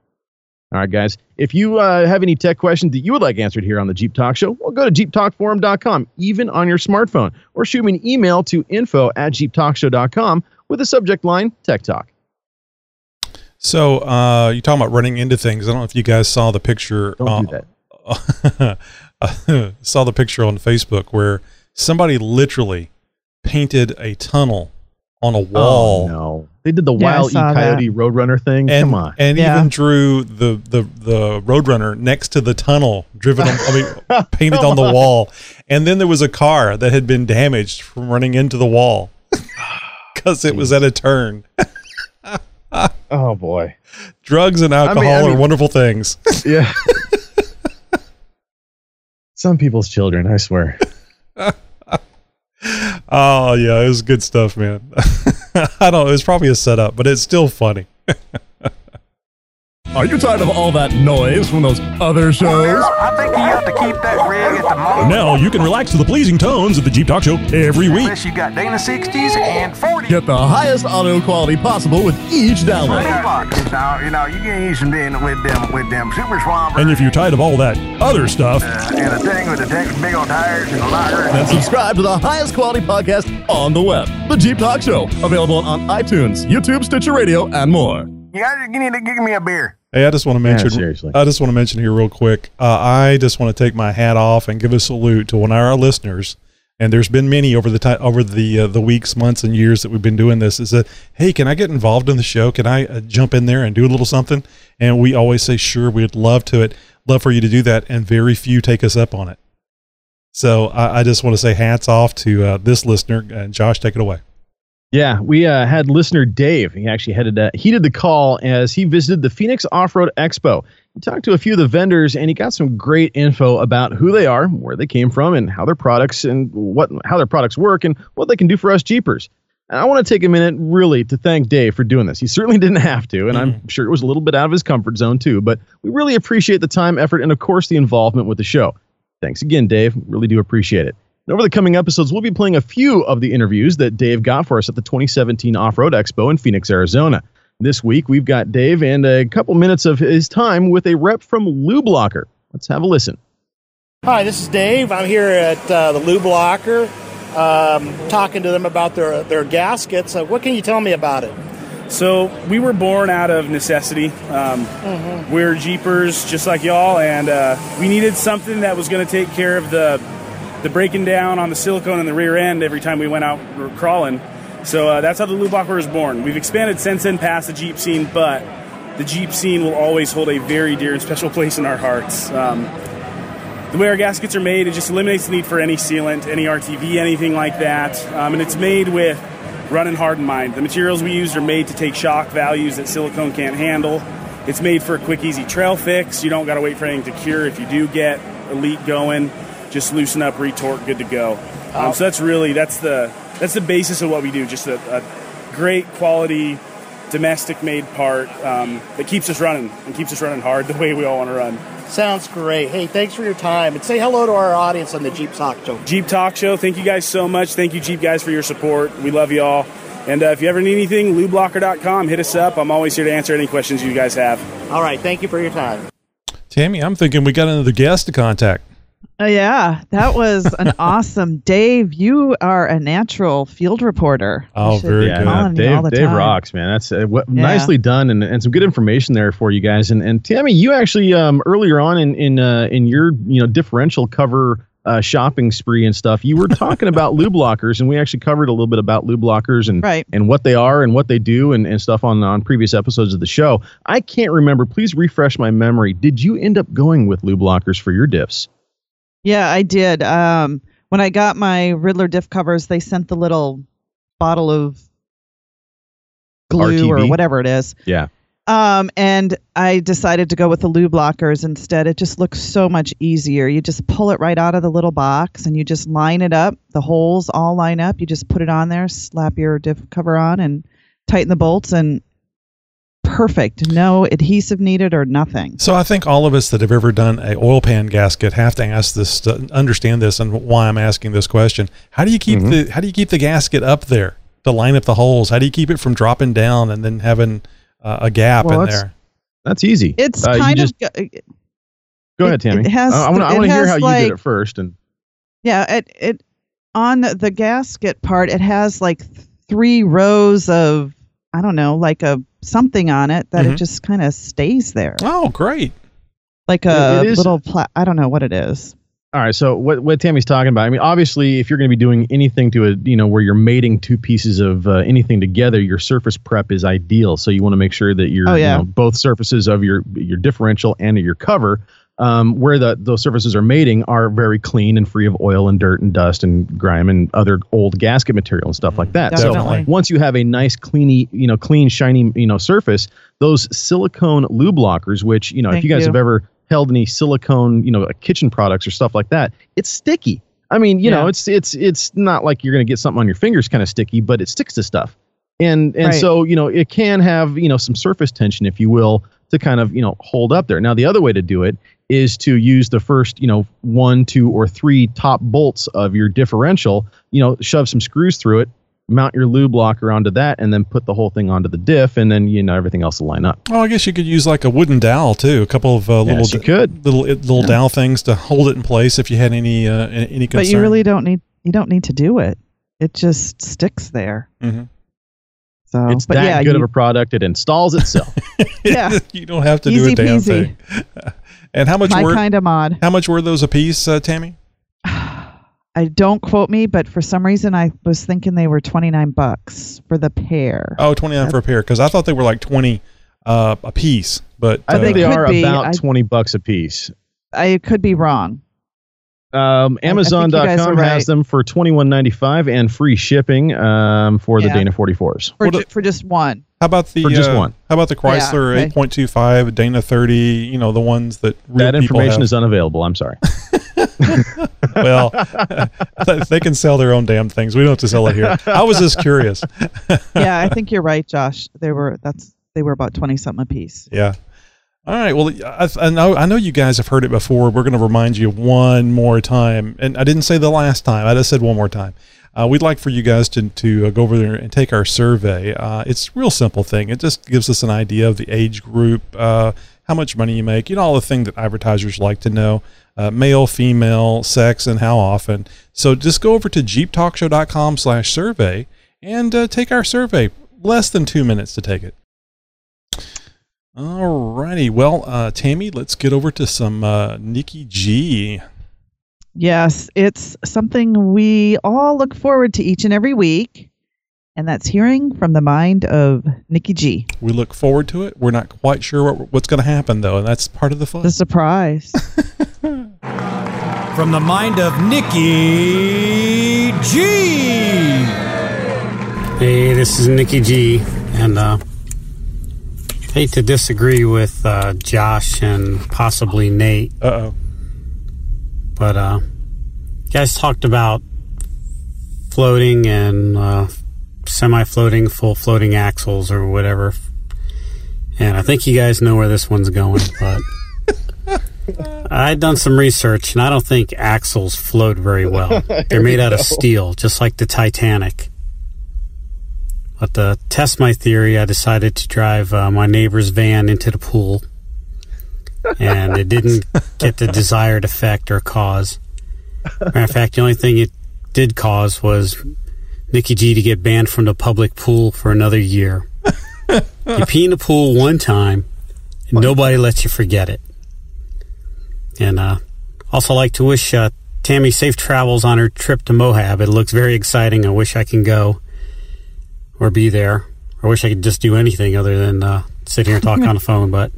All right, guys. If you uh, have any tech questions that you would like answered here on the Jeep Talk Show, well, go to jeeptalkforum.com, even on your smartphone, or shoot me an email to info at jeeptalkshow.com with the subject line Tech Talk. So uh, you're talking about running into things. I don't know if you guys saw the picture. Don't do that. [LAUGHS] saw the picture on Facebook where somebody literally painted a tunnel on a wall. Oh, no. They did the Wile E Coyote Roadrunner thing. And, Come on. And Yeah. even drew the, the, the Roadrunner next to the tunnel, driven on, I mean, [LAUGHS] painted on the [LAUGHS] wall. And then there was a car that had been damaged from running into the wall because it was at a turn. [LAUGHS] oh, boy. Drugs and alcohol I mean- are wonderful things. [LAUGHS] Yeah. Some people's children, I swear. [LAUGHS] Oh yeah, it was good stuff, man. I don't. It was probably a setup, but it's still funny. Are you tired of all that noise from those other shows? I think you have to keep that rig at the moment. Now you can relax to the pleasing tones of the Jeep Talk Show every week. Unless you got Dana 60s and 40s. Get the highest audio quality possible with each download. Now, you know, you can use Dana with them, with them Super Swampers And if you're tired of all that other stuff, uh, and a thing with the tech, big old tires and a locker. then subscribe to the highest quality podcast on the web. The Jeep Talk Show, available on iTunes, YouTube, Stitcher Radio, and more. You guys you need to give me a beer. Hey, I just want to mention. seriously. I just want to mention here real quick. Uh, I just want to take my hat off and give a salute to one of our listeners. And there's been many over the time, over the uh, the weeks, months, and years that we've been doing this. Is that hey, can I get involved in the show? Can I uh, jump in there and do a little something? And we always say sure, we'd love to it, love for you to do that. And very few take us up on it. So I, I just want to say hats off to uh, this listener and Josh. Take it away. Yeah, we uh, had listener Dave. He actually headed uh, he did the call as he visited the Phoenix Off Road Expo. He talked to a few of the vendors and he got some great info about who they are, where they came from, and how their products and what how their products work and what they can do for us Jeepers. And I want to take a minute really to thank Dave for doing this. He certainly [LAUGHS] didn't have to, and I'm sure it was a little bit out of his comfort zone too. But we really appreciate the time, effort, and of course the involvement with the show. Thanks again, Dave. Really do appreciate it. And over the coming episodes, we'll be playing a few of the interviews that Dave got for us at the 2017 Off Road Expo in Phoenix, Arizona. This week, we've got Dave and a couple minutes of his time with a rep from Lube Locker. Let's have a listen. Hi, this is Dave. I'm here at uh, the Lube Locker, um, talking to them about their their gaskets. Uh, what can you tell me about it? So we were born out of necessity. Um, We're Jeepers just like y'all, and uh, we needed something that was going to take care of the the breaking down on the silicone in the rear end every time we went out crawling. So uh, that's how the Lube Locker was born. We've expanded since then past the Jeep scene, but the Jeep scene will always hold a very dear and special place in our hearts. Um, the way our gaskets are made, it just eliminates the need for any sealant, any RTV, anything like that. Um, and it's made with run and hard in mind. The materials we use are made to take shock values that silicone can't handle. It's made for a quick, easy trail fix. You don't got to wait for anything to cure. If you do get a leak going, just loosen up, retorque, good to go. Um, so that's really that's the that's the basis of what we do. Just a, a great quality domestic made part um, that keeps us running and keeps us running hard the way we all want to run. Sounds great. Hey, thanks for your time. And say hello to our audience on the Jeep Talk Show. Jeep Talk Show. Thank you guys so much. Thank you, Jeep guys, for your support. We love you all. And uh, if you ever need anything, lubelocker.com, hit us up. I'm always here to answer any questions you guys have. All right. Thank you for your time. Tammy, I'm thinking we got another guest to contact. Uh, yeah, that was an [LAUGHS] awesome. Dave, you are a natural field reporter. Oh, should very good. calling me Dave, Dave rocks, man. That's uh, what, Yeah. nicely done and, and some good information there for you guys. And and Tammy, you actually um, earlier on in in uh, in your you know differential cover uh, shopping spree and stuff, you were talking about lube lockers, and we actually covered a little bit about lube lockers and Right. and what they are and what they do and, and stuff on on previous episodes of the show. I can't remember. Please refresh my memory. Did you end up going with lube lockers for your diffs? Yeah, I did. Um, when I got my Riddler diff covers, they sent the little bottle of glue or whatever it is. Yeah. Um, and I decided to go with the lube lockers instead. It just looks so much easier. You just pull it right out of the little box and you just line it up. The holes all line up. You just put it on there, slap your diff cover on, and tighten the bolts, and perfect. No adhesive needed or nothing. So I think all of us that have ever done a oil pan gasket have to ask this, to understand this, and why I'm asking this question. How do you keep Mm-hmm. the How do you keep the gasket up there to line up the holes? How do you keep it from dropping down and then having uh, a gap Well, in there? That's easy. It's Uh, kind just- of. Go it- ahead, Tammy. it has I, I want to hear has how you did it first. And Yeah, it it on the gasket part, it has like three rows of I don't know, like a something on it that Mhm. it just kind of stays there, Oh, great! like a it is- little. Pla- I don't know what it is. All right. So what what Tammy's talking about? I mean, obviously, if you're going to be doing anything to a you know where you're mating two pieces of uh, anything together, your surface prep is ideal. So you want to make sure that your Oh, yeah. you know, both surfaces of your your differential and your cover. Um, where the those surfaces are mating are very clean and free of oil and dirt and dust and grime and other old gasket material and stuff like that. Definitely. So once you have a nice, cleany, you know, clean, shiny, you know, surface, those silicone lube lockers, which you know, if you guys you. have ever held any silicone, you know, kitchen products or stuff like that, it's sticky. I mean, you know, it's it's it's not like you're going to get something on your fingers kind of sticky, but it sticks to stuff. And and Right. so, you know, it can have, you know, some surface tension if you will to kind of, you know, hold up there. Now, the other way to do it is to use the first, you know, one, two or three top bolts of your differential, you know, shove some screws through it, mount your lube locker onto that and then put the whole thing onto the diff and then, you know, everything else will line up. Oh, I guess you could use like a wooden dowel too. A couple of uh, little Yes, you could. little little dowel things to hold it in place if you had any uh, any concern. But you really don't need. You don't need to do it. It just sticks there. Mhm. So, It's but that yeah, good you, of a product. It installs itself. [LAUGHS] yeah, you don't have to Easy do a damn peasy. thing. [LAUGHS] and how much my were kind of mod. how much were those a piece, uh, Tammy? [SIGHS] I don't quote me, but for some reason I was thinking they were twenty nine bucks for the pair. Oh, 29 for a pair because I thought they were like 20 uh, a piece. But I think uh, they are be. about I- 20 bucks a piece. I could be wrong. Um, I- I think you guys Amazon.com are has them for twenty one ninety five and free shipping um, for the Dana 44s. For, What ju- for just one. How about the for just uh, one. How about the Chrysler okay. 8.25 Dana 30? You know the ones that real That information have. is unavailable. I'm sorry. [LAUGHS] well, [LAUGHS] they can sell their own damn things. We don't have to sell it here. I was just curious. [LAUGHS] yeah, I think you're right, Josh. They were that's they were about twenty something a piece. Yeah. All right. Well, I, I know I know you guys have heard it before. We're going to remind you one more time, and I didn't say the last time. I just said one more time. Uh, we'd like for you guys to to uh, go over there and take our survey. Uh, it's a real simple thing. It just gives us an idea of the age group, uh, how much money you make, you know, all the thing that advertisers like to know, uh, male, female, sex, and how often. So just go over to jeeptalkshow.com slash survey and uh, take our survey. Less than two minutes to take it. Alrighty. Well, uh, Tammy, let's get over to some Nikki G. Yes, it's something we all look forward to each and every week, and that's hearing from the mind of Nikki G. We look forward to it. We're not quite sure what, what's going to happen, though, and that's part of the fun. The surprise. [LAUGHS] From the mind of Nikki G. Hey, this is Nikki G, and uh, hate to disagree with uh, Josh and possibly Nate. Uh oh. But uh, you guys talked about floating and uh, semi-floating, full floating axles or whatever, and I think you guys know where this one's going. But [LAUGHS] I'd done some research, and I don't think axles float very well. [LAUGHS] They're made out of steel, just like the Titanic. But to test my theory, I decided to drive uh, my neighbor's van into the pool, and it didn't [LAUGHS] get the desired effect or cause. Matter of fact, the only thing it did cause was Nikki G to get banned from the public pool for another year. you pee in the pool one time, and nobody lets you forget it. And uh, also like to wish uh, Tammy safe travels on her trip to Moab. It looks very exciting. I wish I can go or be there. I wish I could just do anything other than uh, sit here and talk [LAUGHS] on the phone. But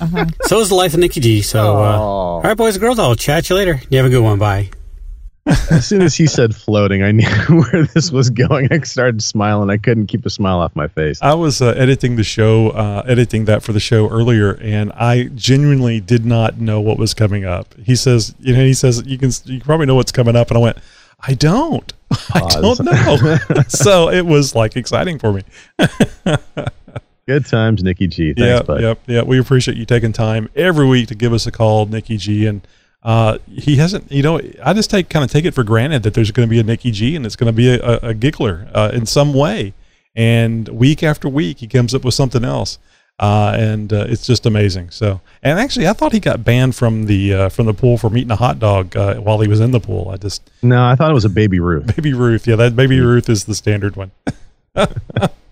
Uh-huh. so is the life of Nikki G. So uh, all right, boys and girls, I'll chat you later. You have a good one. Bye. As soon as he said floating, I knew [LAUGHS] where this was going. I started smiling. I couldn't keep a smile off my face. I was uh, editing the show, uh, editing that for the show earlier, and I genuinely did not know what was coming up. He says, you know, he says you can you probably know what's coming up, and I went, I don't, I don't know. [LAUGHS] so it was like exciting for me. [LAUGHS] Good times, Nikki G. Thanks, yeah, bud. yep, yeah. We appreciate you taking time every week to give us a call, Nikki G. And uh, he hasn't, you know, I just take kind of take it for granted that there's going to be a Nikki G and it's going to be a, a, a giggler uh, in some way. And week after week, he comes up with something else, uh, and uh, it's just amazing. So, and actually, I thought he got banned from the uh, from the pool for eating a hot dog uh, while he was in the pool. I just No, I thought it was a baby Ruth. Baby Ruth, yeah, that Baby Ruth is the standard one. [LAUGHS]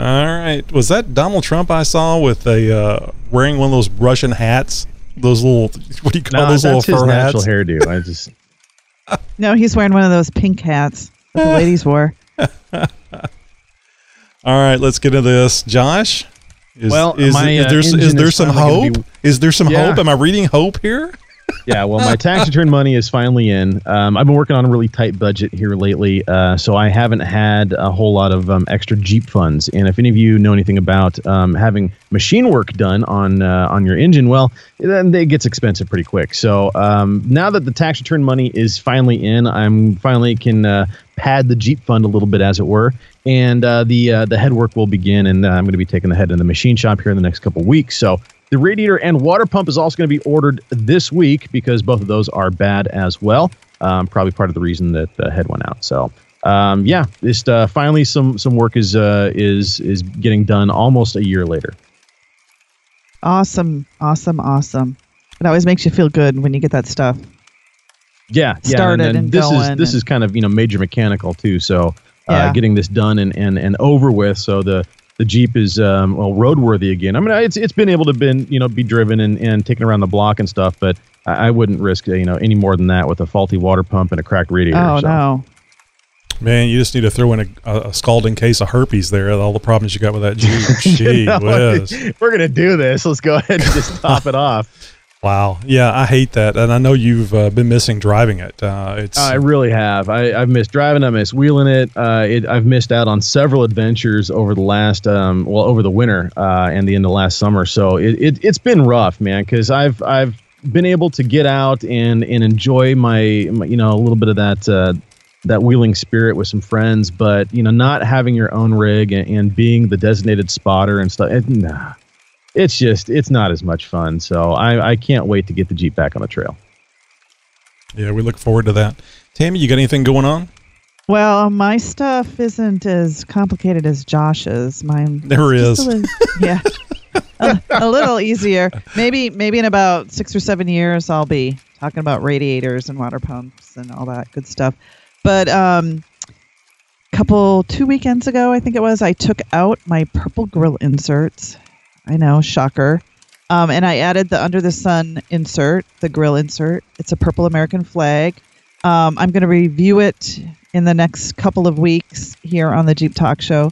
All right. Was that Donald Trump I saw with a uh, wearing one of those Russian hats? Those little what do you call No, those that's little his fur natural hairdo. I [LAUGHS] just No, he's wearing one of those pink hats that the ladies wore. [LAUGHS] All right, let's get into this, Josh. Is, Well, is, my, is uh, there is engine there is some hope? be- Is there some Yeah. hope? Am I reading hope here? Yeah, well, my tax return money is finally in. Um, I've been working on a really tight budget here lately, uh, so I haven't had a whole lot of um, extra Jeep funds. And if any of you know anything about um, having machine work done on uh, on your engine, well, then it gets expensive pretty quick. So um, now that the tax return money is finally in, I'm finally can uh, pad the Jeep fund a little bit, as it were. And uh, the uh, the head work will begin, and uh, I'm going to be taking the head in the machine shop here in the next couple weeks. So the radiator and water pump is also going to be ordered this week because both of those are bad as well. Um, probably part of the reason that the head went out. So um, yeah, just uh, finally some some work is uh, is is getting done almost a year later. Awesome, awesome, awesome. It always makes you feel good when you get that stuff. Yeah, yeah. Started and, and this is this is kind of you know major mechanical too. So uh, Yeah. getting this done and, and and over with, so the the Jeep is um, well roadworthy again. I mean, it's it's been able to been you know be driven and, and taken around the block and stuff, but I, I wouldn't risk uh, you know any more than that with a faulty water pump and a cracked radiator. Oh so. no. Man, you just need to throw in a, a, a scalding case of herpes there. All the problems you got with that Jeep. [LAUGHS] Gee You know, whiz. we're gonna do this. Let's go ahead and just top it off. Wow. Yeah, I hate that, and I know you've uh, been missing driving it. Uh, it's I really have. I, I've missed driving. I miss wheeling it. Uh, it. I've missed out on several adventures over the last, um, well, over the winter uh, and the end of last summer. So it, it it's been rough, man. Because I've I've been able to get out and and enjoy my, my you know a little bit of that uh, that wheeling spirit with some friends, but you know not having your own rig and, and being the designated spotter and stuff. It, nah, it's just it's not as much fun. So I I can't wait to get the Jeep back on the trail. yeah, we look forward to that. Tammy, you got anything going on? Well, my stuff isn't as complicated as Josh's. Mine There just is. a little- yeah, a, a little easier. Maybe maybe in about six or seven years, I'll be talking about radiators and water pumps and all that good stuff. But um, couple two weekends ago, I think it was, I took out my purple grill inserts. I know, shocker. Um, and I added the under the sun insert, the grill insert. It's a purple American flag. Um, I'm going to review it in the next couple of weeks here on the Jeep Talk Show.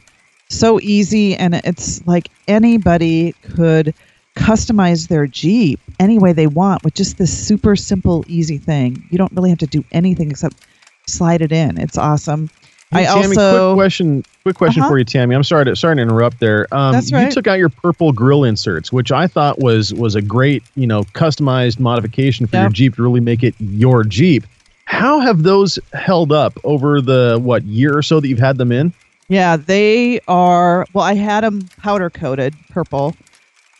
So easy, and it's like anybody could customize their Jeep any way they want with just this super simple, easy thing. You don't really have to do anything except slide it in. It's awesome. Hey, I Tammy, also quick question. Quick question Uh-huh. for you, Tammy. I'm sorry to sorry to interrupt there. Um, That's You took out your purple grill inserts, which I thought was was a great, you know, customized modification for your Jeep to really make it your Jeep. How have those held up over the what year or so that you've had them in? Yeah, they are. Well, I had them powder coated purple,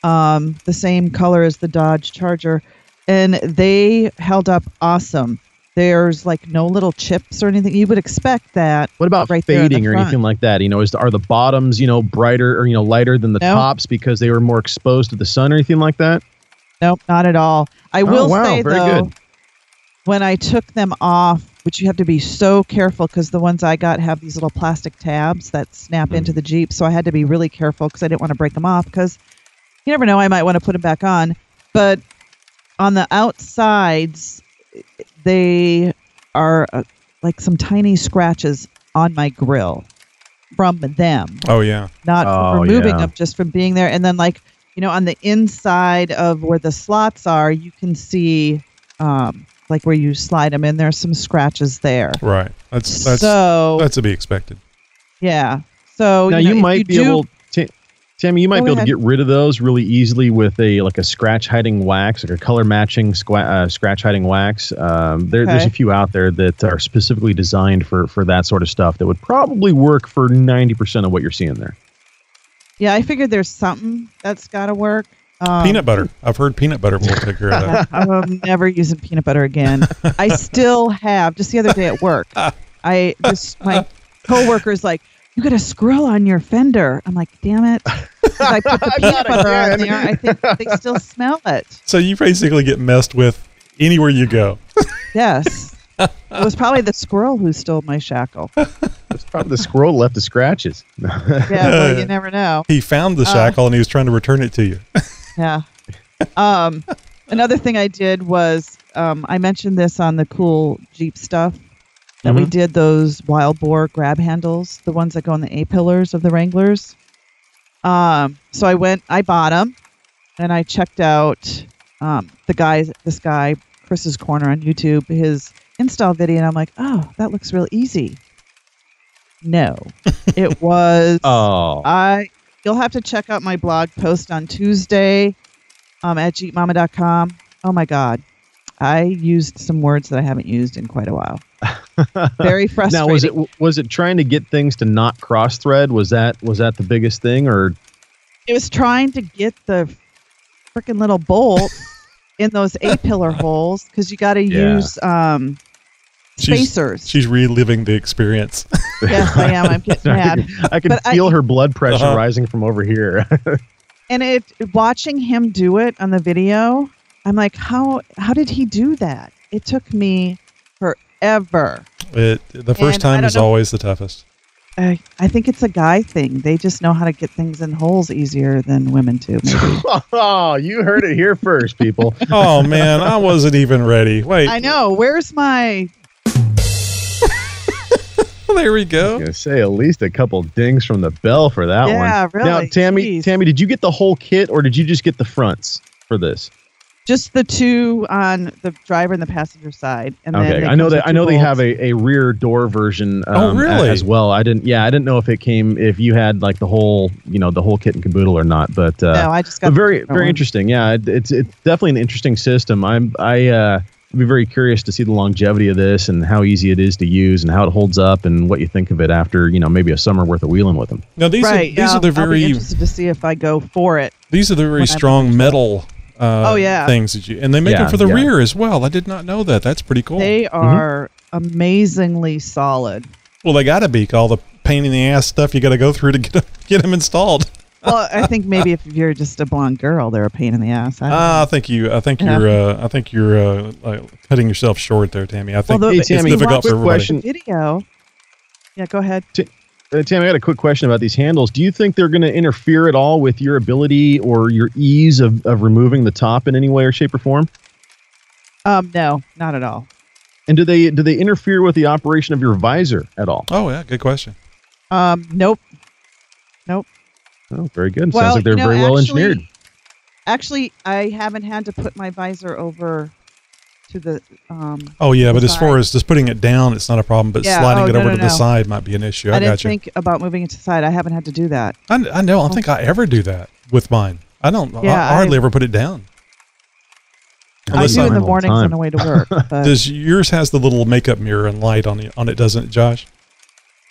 um, the same color as the Dodge Charger, and they held up awesome. There's like no little chips or anything. You would expect that. What about right there the fading or anything like that? You know, is are the bottoms you know brighter or you know lighter than the tops because they were more exposed to the sun or anything like that? Nope, not at all. I Oh, will wow, say though, good. when I took them off, which you have to be so careful because the ones I got have these little plastic tabs that snap Hmm. into the Jeep, so I had to be really careful because I didn't want to break them off because you never know, I might want to put them back on. But on the outsides, they are uh, like some tiny scratches on my grill from them Oh yeah. not Oh, from removing yeah. them, just from being there. And then, like, you know, on the inside of where the slots are, you can see, um, like, where you slide them in, there's some scratches there. Right. That's that's So- that's to be expected. Yeah. So now you, you, know, if might you be do- able, Ta- Tammy, you might Go be able ahead. to get rid of those really easily with a like a scratch hiding wax, like a color matching squa- uh, scratch hiding wax. Um, there, There's a few out there that are specifically designed for for that sort of stuff that would probably work for ninety percent of what you're seeing there. Yeah, I figured there's something that's got to work. Um, peanut butter. I've heard peanut butter will take care of that. [LAUGHS] I'm never using peanut butter again. I still have. Just the other day at work, [LAUGHS] I just my coworker's like, "You got a squirrel on your fender." I'm like, "Damn it!" 'Cause I put the [LAUGHS] peanut butter on there. I think they still smell it. So you basically get messed with anywhere you go. Yes, it was probably the squirrel who stole my shackle. [LAUGHS] It's probably the squirrel left the scratches. [LAUGHS] Yeah, well, you never know. He found the Uh, shackle and he was trying to return it to you. Yeah. Um, another thing I did was um, I mentioned this on the cool Jeep stuff that we Mhm. did those wild boar grab handles, the ones that go on the A pillars of the Wranglers. Um, so I went, I bought them, and I checked out um, the guys, this guy Chris's Corner on YouTube, his install video, and I'm like, oh, that looks real easy. No, [LAUGHS] it was. Oh. I you'll have to check out my blog post on Tuesday um, at jeepmama.com. Oh my God. I used some words that I haven't used in quite a while. [LAUGHS] Very frustrating. [LAUGHS] Now, was it was it trying to get things to not cross thread? Was that was that the biggest thing, or It was trying to get the freaking little bolt in those A pillar [LAUGHS] holes because you got to Yeah. use um, She's- spacers. She's reliving the experience. [LAUGHS] yes, I am. I'm getting mad. I can But I- feel her blood pressure Uh-huh. rising from over here. and it watching him do it on the video i'm like how how did he do that it took me forever It the first And time is know- always the toughest. I, I think it's a guy thing they just know how to get things in holes easier than women do maybe. [LAUGHS] oh, you heard it here first, people. [LAUGHS] Oh man, I wasn't even ready. Wait, i know where's my [LAUGHS] there we go. gonna say at least a couple dings from the bell for that Yeah, one. Now, really, Tammy, jeez. Tammy, did you get the whole kit or did you just get the fronts for this? Just the two on the driver and the passenger side and then Okay, they I know that I two know they have a, a rear door version. Oh, um, a- really? As well. I didn't. Yeah, I didn't know if it came if you had like the whole you know the whole kit and caboodle or not. But uh, no i just got very very one. interesting. Yeah, it, it's it's definitely an interesting system. I'm I uh, would be very curious to see the longevity of this and how easy it is to use and how it holds up and what you think of it after you know maybe a summer worth of wheeling with them. Now these right are these yeah, are the I'll be very interested to see if i go for it these are the very strong metal uh, Oh, yeah. things that you and they make Yeah, them for the yeah. rear as well. I did not know that. That's pretty cool. they Mm-hmm. are amazingly solid well, they got to be all the pain in the ass stuff you got to go through to get them, [LAUGHS] get them installed. [LAUGHS] well, I think maybe if you're just a blonde girl, they're a pain in the ass. I don't Ah, I think you. I think Yeah. you're. Uh, I think you're uh, uh, cutting yourself short there, Tammy. I think Well, the- Hey, it's Tammy, difficult for everybody. question. video. Yeah, go ahead. Uh, Tammy, I got a quick question about these handles. Do you think they're going to interfere at all with your ability or your ease of, of removing the top in any way or shape or form? Um, no, not at all. And do they do they interfere with the operation of your visor at all? Oh yeah, good question. Um, nope. Nope. Oh, very good. Well, Sounds like they're you know, very well actually- engineered. Actually, I haven't had to put my visor over to the. Um, Oh yeah, but the as far as just putting it down, it's not a problem. But Yeah, sliding oh, it no, over no, to the side might be an issue. I, I, didn't got you. think about moving it to the side. I haven't had to do that. I, I know. I don't think I ever do that with mine. I don't. Yeah, I hardly I- ever put it down. I do in the mornings on the way to work. [LAUGHS] Does yours has the little makeup mirror and light on it? On it, doesn't it, Josh?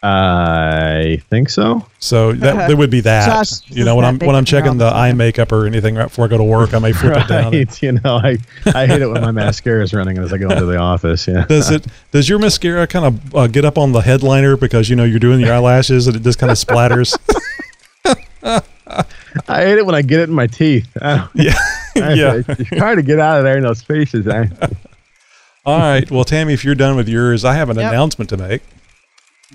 I think so. So that, that would be that. Josh you know, when I'm when I'm checking the eye makeup or anything right before I go to work, I may flip it [LAUGHS] down. Right. You know, I, I hate it when my mascara is running as I go into the office. Yeah. Does it? Does your mascara kind of uh, get up on the headliner because you know you're doing your eyelashes and it just kind of splatters? [LAUGHS] [LAUGHS] I hate it when I get it in my teeth. I, yeah, I, yeah. It's hard to get out of there in those spaces. I, All right. Well, Tammy, if you're done with yours, I have an Yep. announcement to make.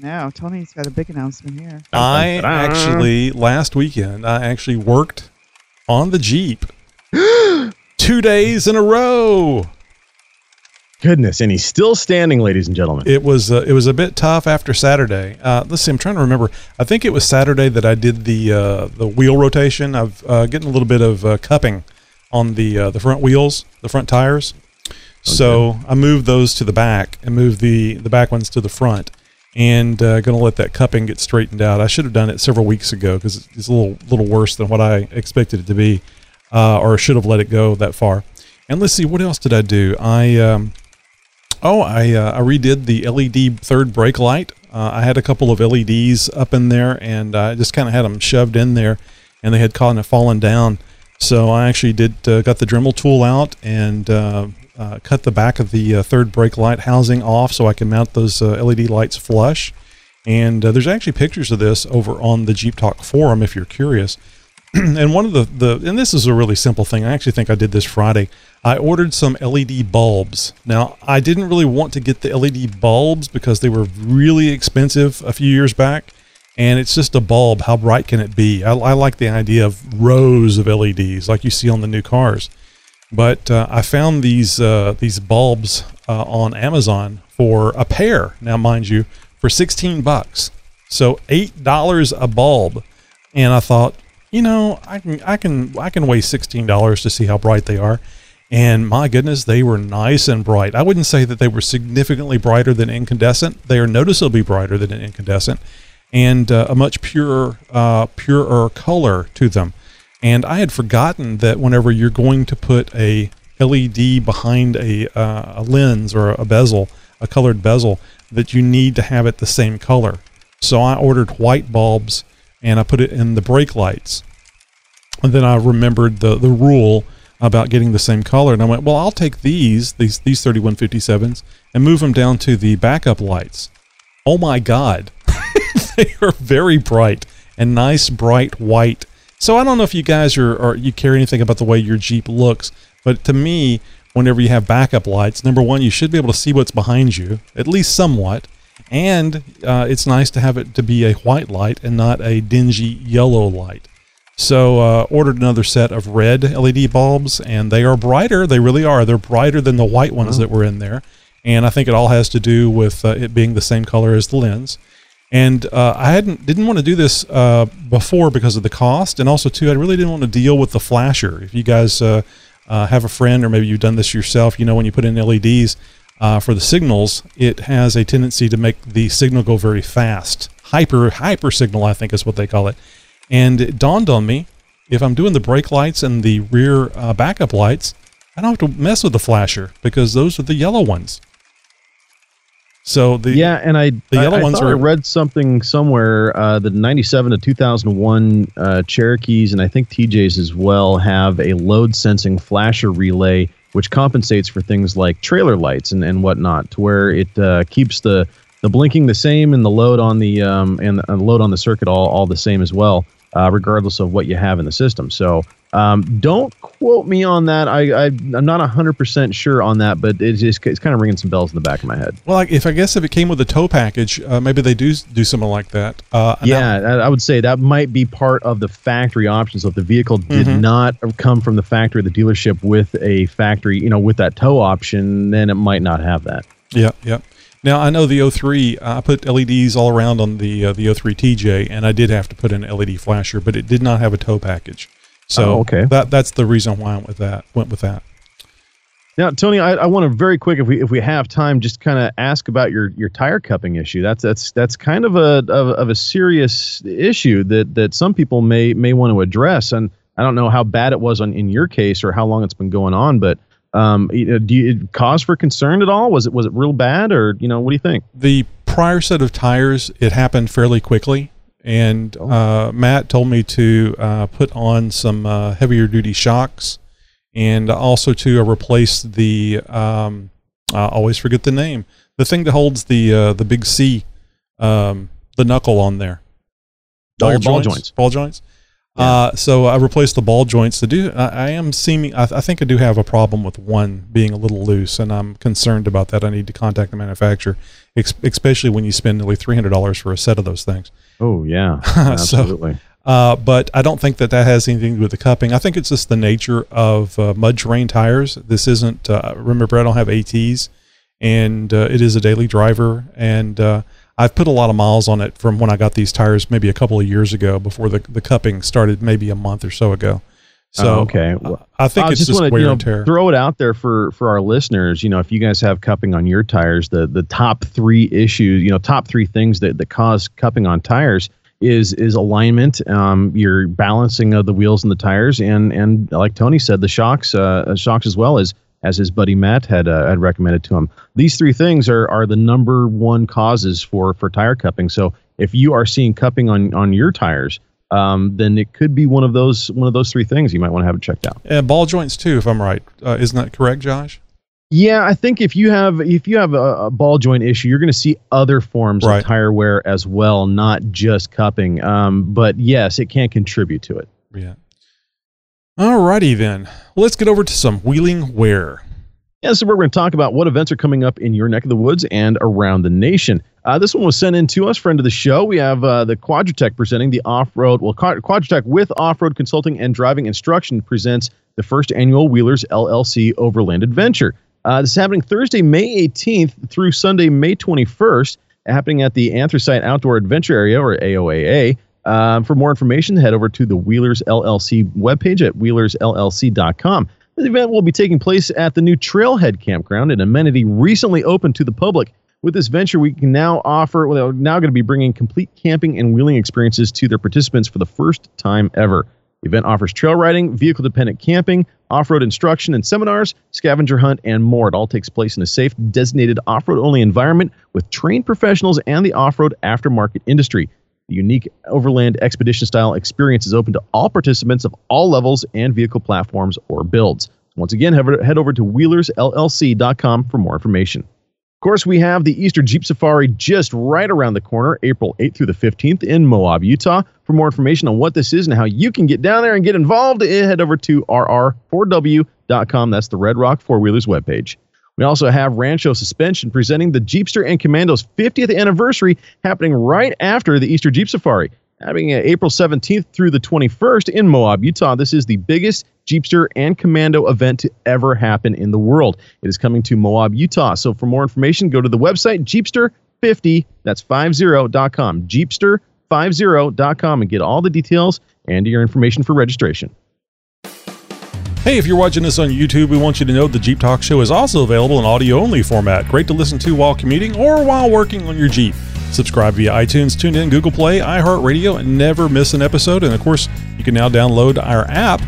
No, Tony's got a big announcement here. I actually last weekend I actually worked on the Jeep [GASPS] two days in a row. goodness, and he's still standing, ladies and gentlemen. It was uh, it was a bit tough after Saturday. Uh, let's see, I'm trying to remember. I think it was Saturday that I did the uh, the wheel rotation. I've uh, getting a little bit of uh, cupping on the uh, the front wheels, the front tires. So I moved those to the back and moved the the back ones to the front, and uh, going to let that cupping get straightened out. I should have done it several weeks ago because it's a little little worse than what I expected it to be, uh, or should have let it go that far. And let's see, what else did I do? I um, Oh, I uh, I redid the LED third brake light. Uh, I had a couple of LEDs up in there, and I just kind of had them shoved in there, and they had kind of fallen down. So I actually did uh, got the Dremel tool out and uh, cut the back of the uh, third brake light housing off, so I can mount those uh, LED lights flush. And uh, there's actually pictures of this over on the Jeep Talk forum if you're curious. [CLEARS THROAT] and one of the, the and this is a really simple thing. I actually think I did this Friday. I ordered some LED bulbs. Now I didn't really want to get the LED bulbs because they were really expensive a few years back, and it's just a bulb. How bright can it be? I, I like the idea of rows of LEDs like you see on the new cars. But uh, I found these uh, these bulbs uh, on Amazon for a pair. Now, mind you, for sixteen bucks, so eight dollars a bulb. And I thought, you know, I can I can I can waste sixteen dollars to see how bright they are. And my goodness, they were nice and bright. I wouldn't say that they were significantly brighter than incandescent. They are noticeably brighter than incandescent, and uh, a much purer uh, purer color to them. And I had forgotten that whenever you're going to put a LED behind a, uh, a lens or a bezel, a colored bezel, that you need to have it the same color. So I ordered white bulbs and I put it in the brake lights. And then I remembered the, the rule about getting the same color. And I went, well, I'll take these, these, these 3157s, and move them down to the backup lights. Oh my God. [LAUGHS] they are very bright and nice, bright white. So I don't know if you guys are, or you care anything about the way your Jeep looks, but to me, whenever you have backup lights, number one, you should be able to see what's behind you, at least somewhat. And uh, it's nice to have it to be a white light and not a dingy yellow light. So uh, ordered another set of red LED bulbs, and they are brighter. They really are. They're brighter than the white ones that were in there, and I think it all has to do with uh, it being the same color as the lens. And uh, I hadn't didn't want to do this uh, before because of the cost, and also too, I really didn't want to deal with the flasher. If you guys uh, uh, have a friend, or maybe you've done this yourself, you know when you put in LEDs uh, for the signals, it has a tendency to make the signal go very fast. Hyper hyper signal, I think, is what they call it. And it dawned on me, if I'm doing the brake lights and the rear uh, backup lights, I don't have to mess with the flasher because those are the yellow ones. So the yeah, and I the yellow I, I ones thought I read something somewhere uh, the '97 to 2001 uh, Cherokees and I think TJs as well have a load sensing flasher relay which compensates for things like trailer lights and, and whatnot, to where it uh, keeps the the blinking the same and the load on the um, and the load on the circuit all, all the same as well, uh, regardless of what you have in the system. So um, don't quote me on that. I, I I'm not hundred percent sure on that, but it's just it's kind of ringing some bells in the back of my head. well, like, if I guess if it came with a tow package, uh, maybe they do do something like that. Uh, Yeah, I I would say that might be part of the factory option. So if the vehicle did Mhm. not come from the factory, the dealership with a factory, you know, with that tow option, then it might not have that. Yeah, yeah. Now I know the O3. I put LEDs all around on the uh, the 03 TJ, and I did have to put in an LED flasher, but it did not have a tow package. So Oh, okay. that that's the reason why I went with that. Went with that. Now, Tony, I, I want to very quick, if we if we have time, just kind of ask about your your tire cupping issue. That's that's that's kind of a of, of a serious issue that that some people may may want to address. And I don't know how bad it was on in your case or how long it's been going on, but um, you know, do you cause for concern at all? Was it was it real bad, or you know, what do you think? The prior set of tires, it happened fairly quickly. And uh, Matt told me to uh, put on some uh, heavier duty shocks and also to uh, replace the, um, I always forget the name, the thing that holds the uh, the big C, um, the knuckle on there. Oh, your ball joints. Ball joints. Uh, so I replaced the ball joints to do. I, I am seeming. I, I think I do have a problem with one being a little loose, and I'm concerned about that. I need to contact the manufacturer, ex- especially when you spend nearly three hundred dollars for a set of those things. Oh yeah, [LAUGHS] So, absolutely. uh, but I don't think that that has anything to do with the cupping. I think it's just the nature of uh, mud terrain tires. This isn't. Uh, remember, I don't have ATs, and uh, it is a daily driver, and uh, I've put a lot of miles on it from when I got these tires maybe a couple of years ago before the the cupping started, maybe a month or so ago. So Oh, okay. Well, I think it's just, wanna, wear you know, and tear. Throw it out there for for our listeners. You know, if you guys have cupping on your tires, the the top three issues, you know, top three things that that cause cupping on tires is is alignment, um, your balancing of the wheels and the tires, and and like Tony said, the shocks, uh, shocks as well as as his buddy Matt had uh, had recommended to him. These three things are are the number one causes for for tire cupping. So if you are seeing cupping on on your tires, um, then it could be one of those one of those three things. You might want to have it checked out. and ball joints too, if I'm right. Uh, isn't that correct, Josh? Yeah, I think if you have if you have a, a ball joint issue, you're going to see other forms Right. of tire wear as well, not just cupping. Um, but yes, it can contribute to it. Yeah. Alrighty then. Let's get over to some wheeling wear. Yeah, so we're going to talk about what events are coming up in your neck of the woods and around the nation. Uh, this one was sent in to us, friend of the show. We have uh, the Quadratec presenting the off-road. Well, Quad- Quadratec with off-road consulting and driving instruction presents the first annual Wheelers LLC Overland Adventure. Uh, this is happening Thursday, May 18th through Sunday, May 21st, happening at the Anthracite Outdoor Adventure Area, or AOAA. Um, for more information, head over to the Wheelers LLC webpage at wheelersllc.com. The event will be taking place at the new Trailhead Campground, an amenity recently opened to the public. With this venture, we can now offer, well, they're now going to be bringing complete camping and wheeling experiences to their participants for the first time ever. The event offers trail riding, vehicle dependent camping, off road instruction and seminars, scavenger hunt, and more. It all takes place in a safe, designated off road only environment with trained professionals and the off road aftermarket industry. The unique overland expedition style experience is open to all participants of all levels and vehicle platforms or builds. Once again, head over, to wheelersllc.com for more information. Of course, we have the Easter Jeep Safari just right around the corner, April 8th through the 15th in Moab, Utah. For more information on what this is and how you can get down there and get involved, eh, head over to rr4w.com. That's the Red Rock Four Wheelers webpage. We also have Rancho Suspension presenting the Jeepster and Commando's 50th anniversary happening right after the Easter Jeep Safari. Happening April 17th through the 21st in Moab, Utah. This is the biggest Jeepster and Commando event to ever happen in the world. It is coming to Moab, Utah. So for more information, go to the website Jeepster50, that's 50.com, Jeepster50.com, and get all the details and your information for registration. Hey, if you're watching this on YouTube, we want you to know the Jeep Talk Show is also available in audio only format. Great to listen to while commuting or while working on your Jeep. Subscribe via iTunes, TuneIn, Google Play, iHeartRadio, and never miss an episode. And of course, you can now download our app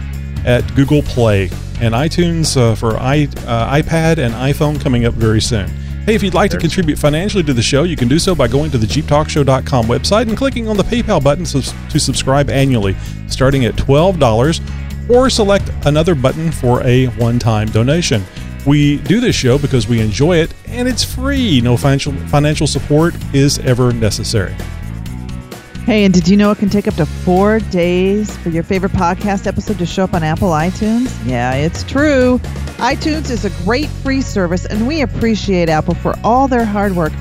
at Google Play and iTunes uh, for i uh, iPad and iPhone coming up very soon. Hey, if you'd like to contribute financially to the show, you can do so by going to the JeepTalkShow.com website and clicking on the PayPal button to subscribe annually, starting at $12 or select another button for a one time donation. We do this show because we enjoy it and it's free. No financial financial support is ever necessary. Hey, and did you know it can take up to four days for your favorite podcast episode to show up on Apple iTunes? Yeah, it's true. iTunes is a great free service, and we appreciate Apple for all their hard work.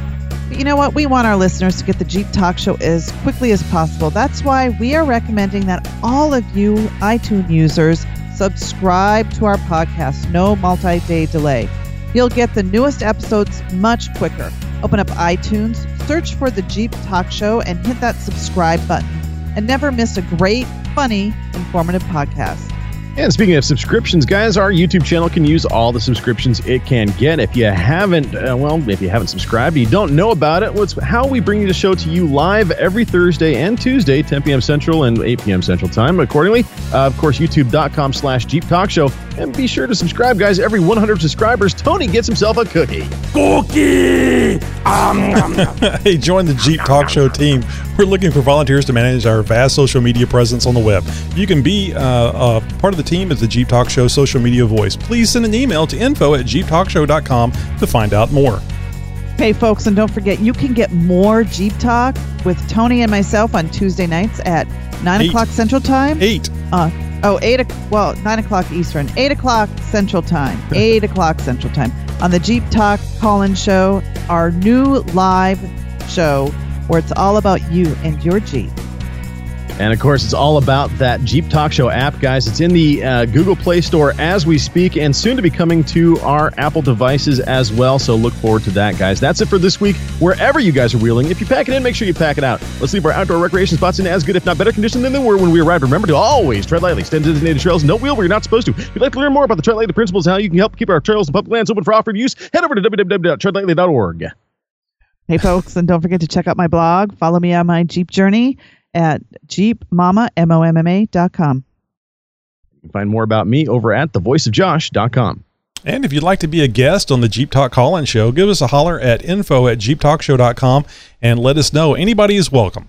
But you know what? We want our listeners to get the Jeep Talk Show as quickly as possible. That's why we are recommending that all of you iTunes users subscribe to our podcast. No multi day delay. You'll get the newest episodes much quicker. Open up iTunes, search for the Jeep Talk Show, and hit that subscribe button. And never miss a great, funny, informative podcast. And speaking of subscriptions, guys, our YouTube channel can use all the subscriptions it can get. If you haven't, uh, well, if you haven't subscribed, you don't know about it. What's how we bring the show to you live every Thursday and Tuesday, 10 p.m. Central and 8 p.m. Central Time. Accordingly, uh, of course, YouTube.com/slash Jeep Talk Show, and be sure to subscribe, guys. Every 100 subscribers, Tony gets himself a cookie. Cookie. Um, [LAUGHS] hey, join the Jeep Talk Show team. We're looking for volunteers to manage our vast social media presence on the web. You can be uh, uh, part of the team as the Jeep Talk Show social media voice. Please send an email to info at jeeptalkshow.com to find out more. Hey, folks, and don't forget, you can get more Jeep Talk with Tony and myself on Tuesday nights at 9 Eight. o'clock Central Time. Eight. Uh, oh, 8 o'clock. Well, 9 o'clock Eastern. 8 o'clock Central Time. [LAUGHS] 8 o'clock Central Time. On the Jeep Talk call-in show, our new live show where it's all about you and your Jeep. And of course, it's all about that Jeep Talk Show app, guys. It's in the uh, Google Play Store as we speak, and soon to be coming to our Apple devices as well. So look forward to that, guys. That's it for this week. Wherever you guys are wheeling, if you pack it in, make sure you pack it out. Let's leave our outdoor recreation spots in as good, if not better, condition than they were when we arrived. Remember to always tread lightly, in designated trails, don't wheel where you're not supposed to. If you'd like to learn more about the Tread Lightly principles, and how you can help keep our trails and public lands open for off-road use, head over to www.treadlightly.org. Hey, folks, and don't forget to check out my blog. Follow me on my Jeep journey at jeepmama, M-O-M-M-A dot com. You can find more about me over at thevoiceofjosh.com. And if you'd like to be a guest on the Jeep Talk call-in show, give us a holler at info at jeeptalkshow.com and let us know. Anybody is welcome.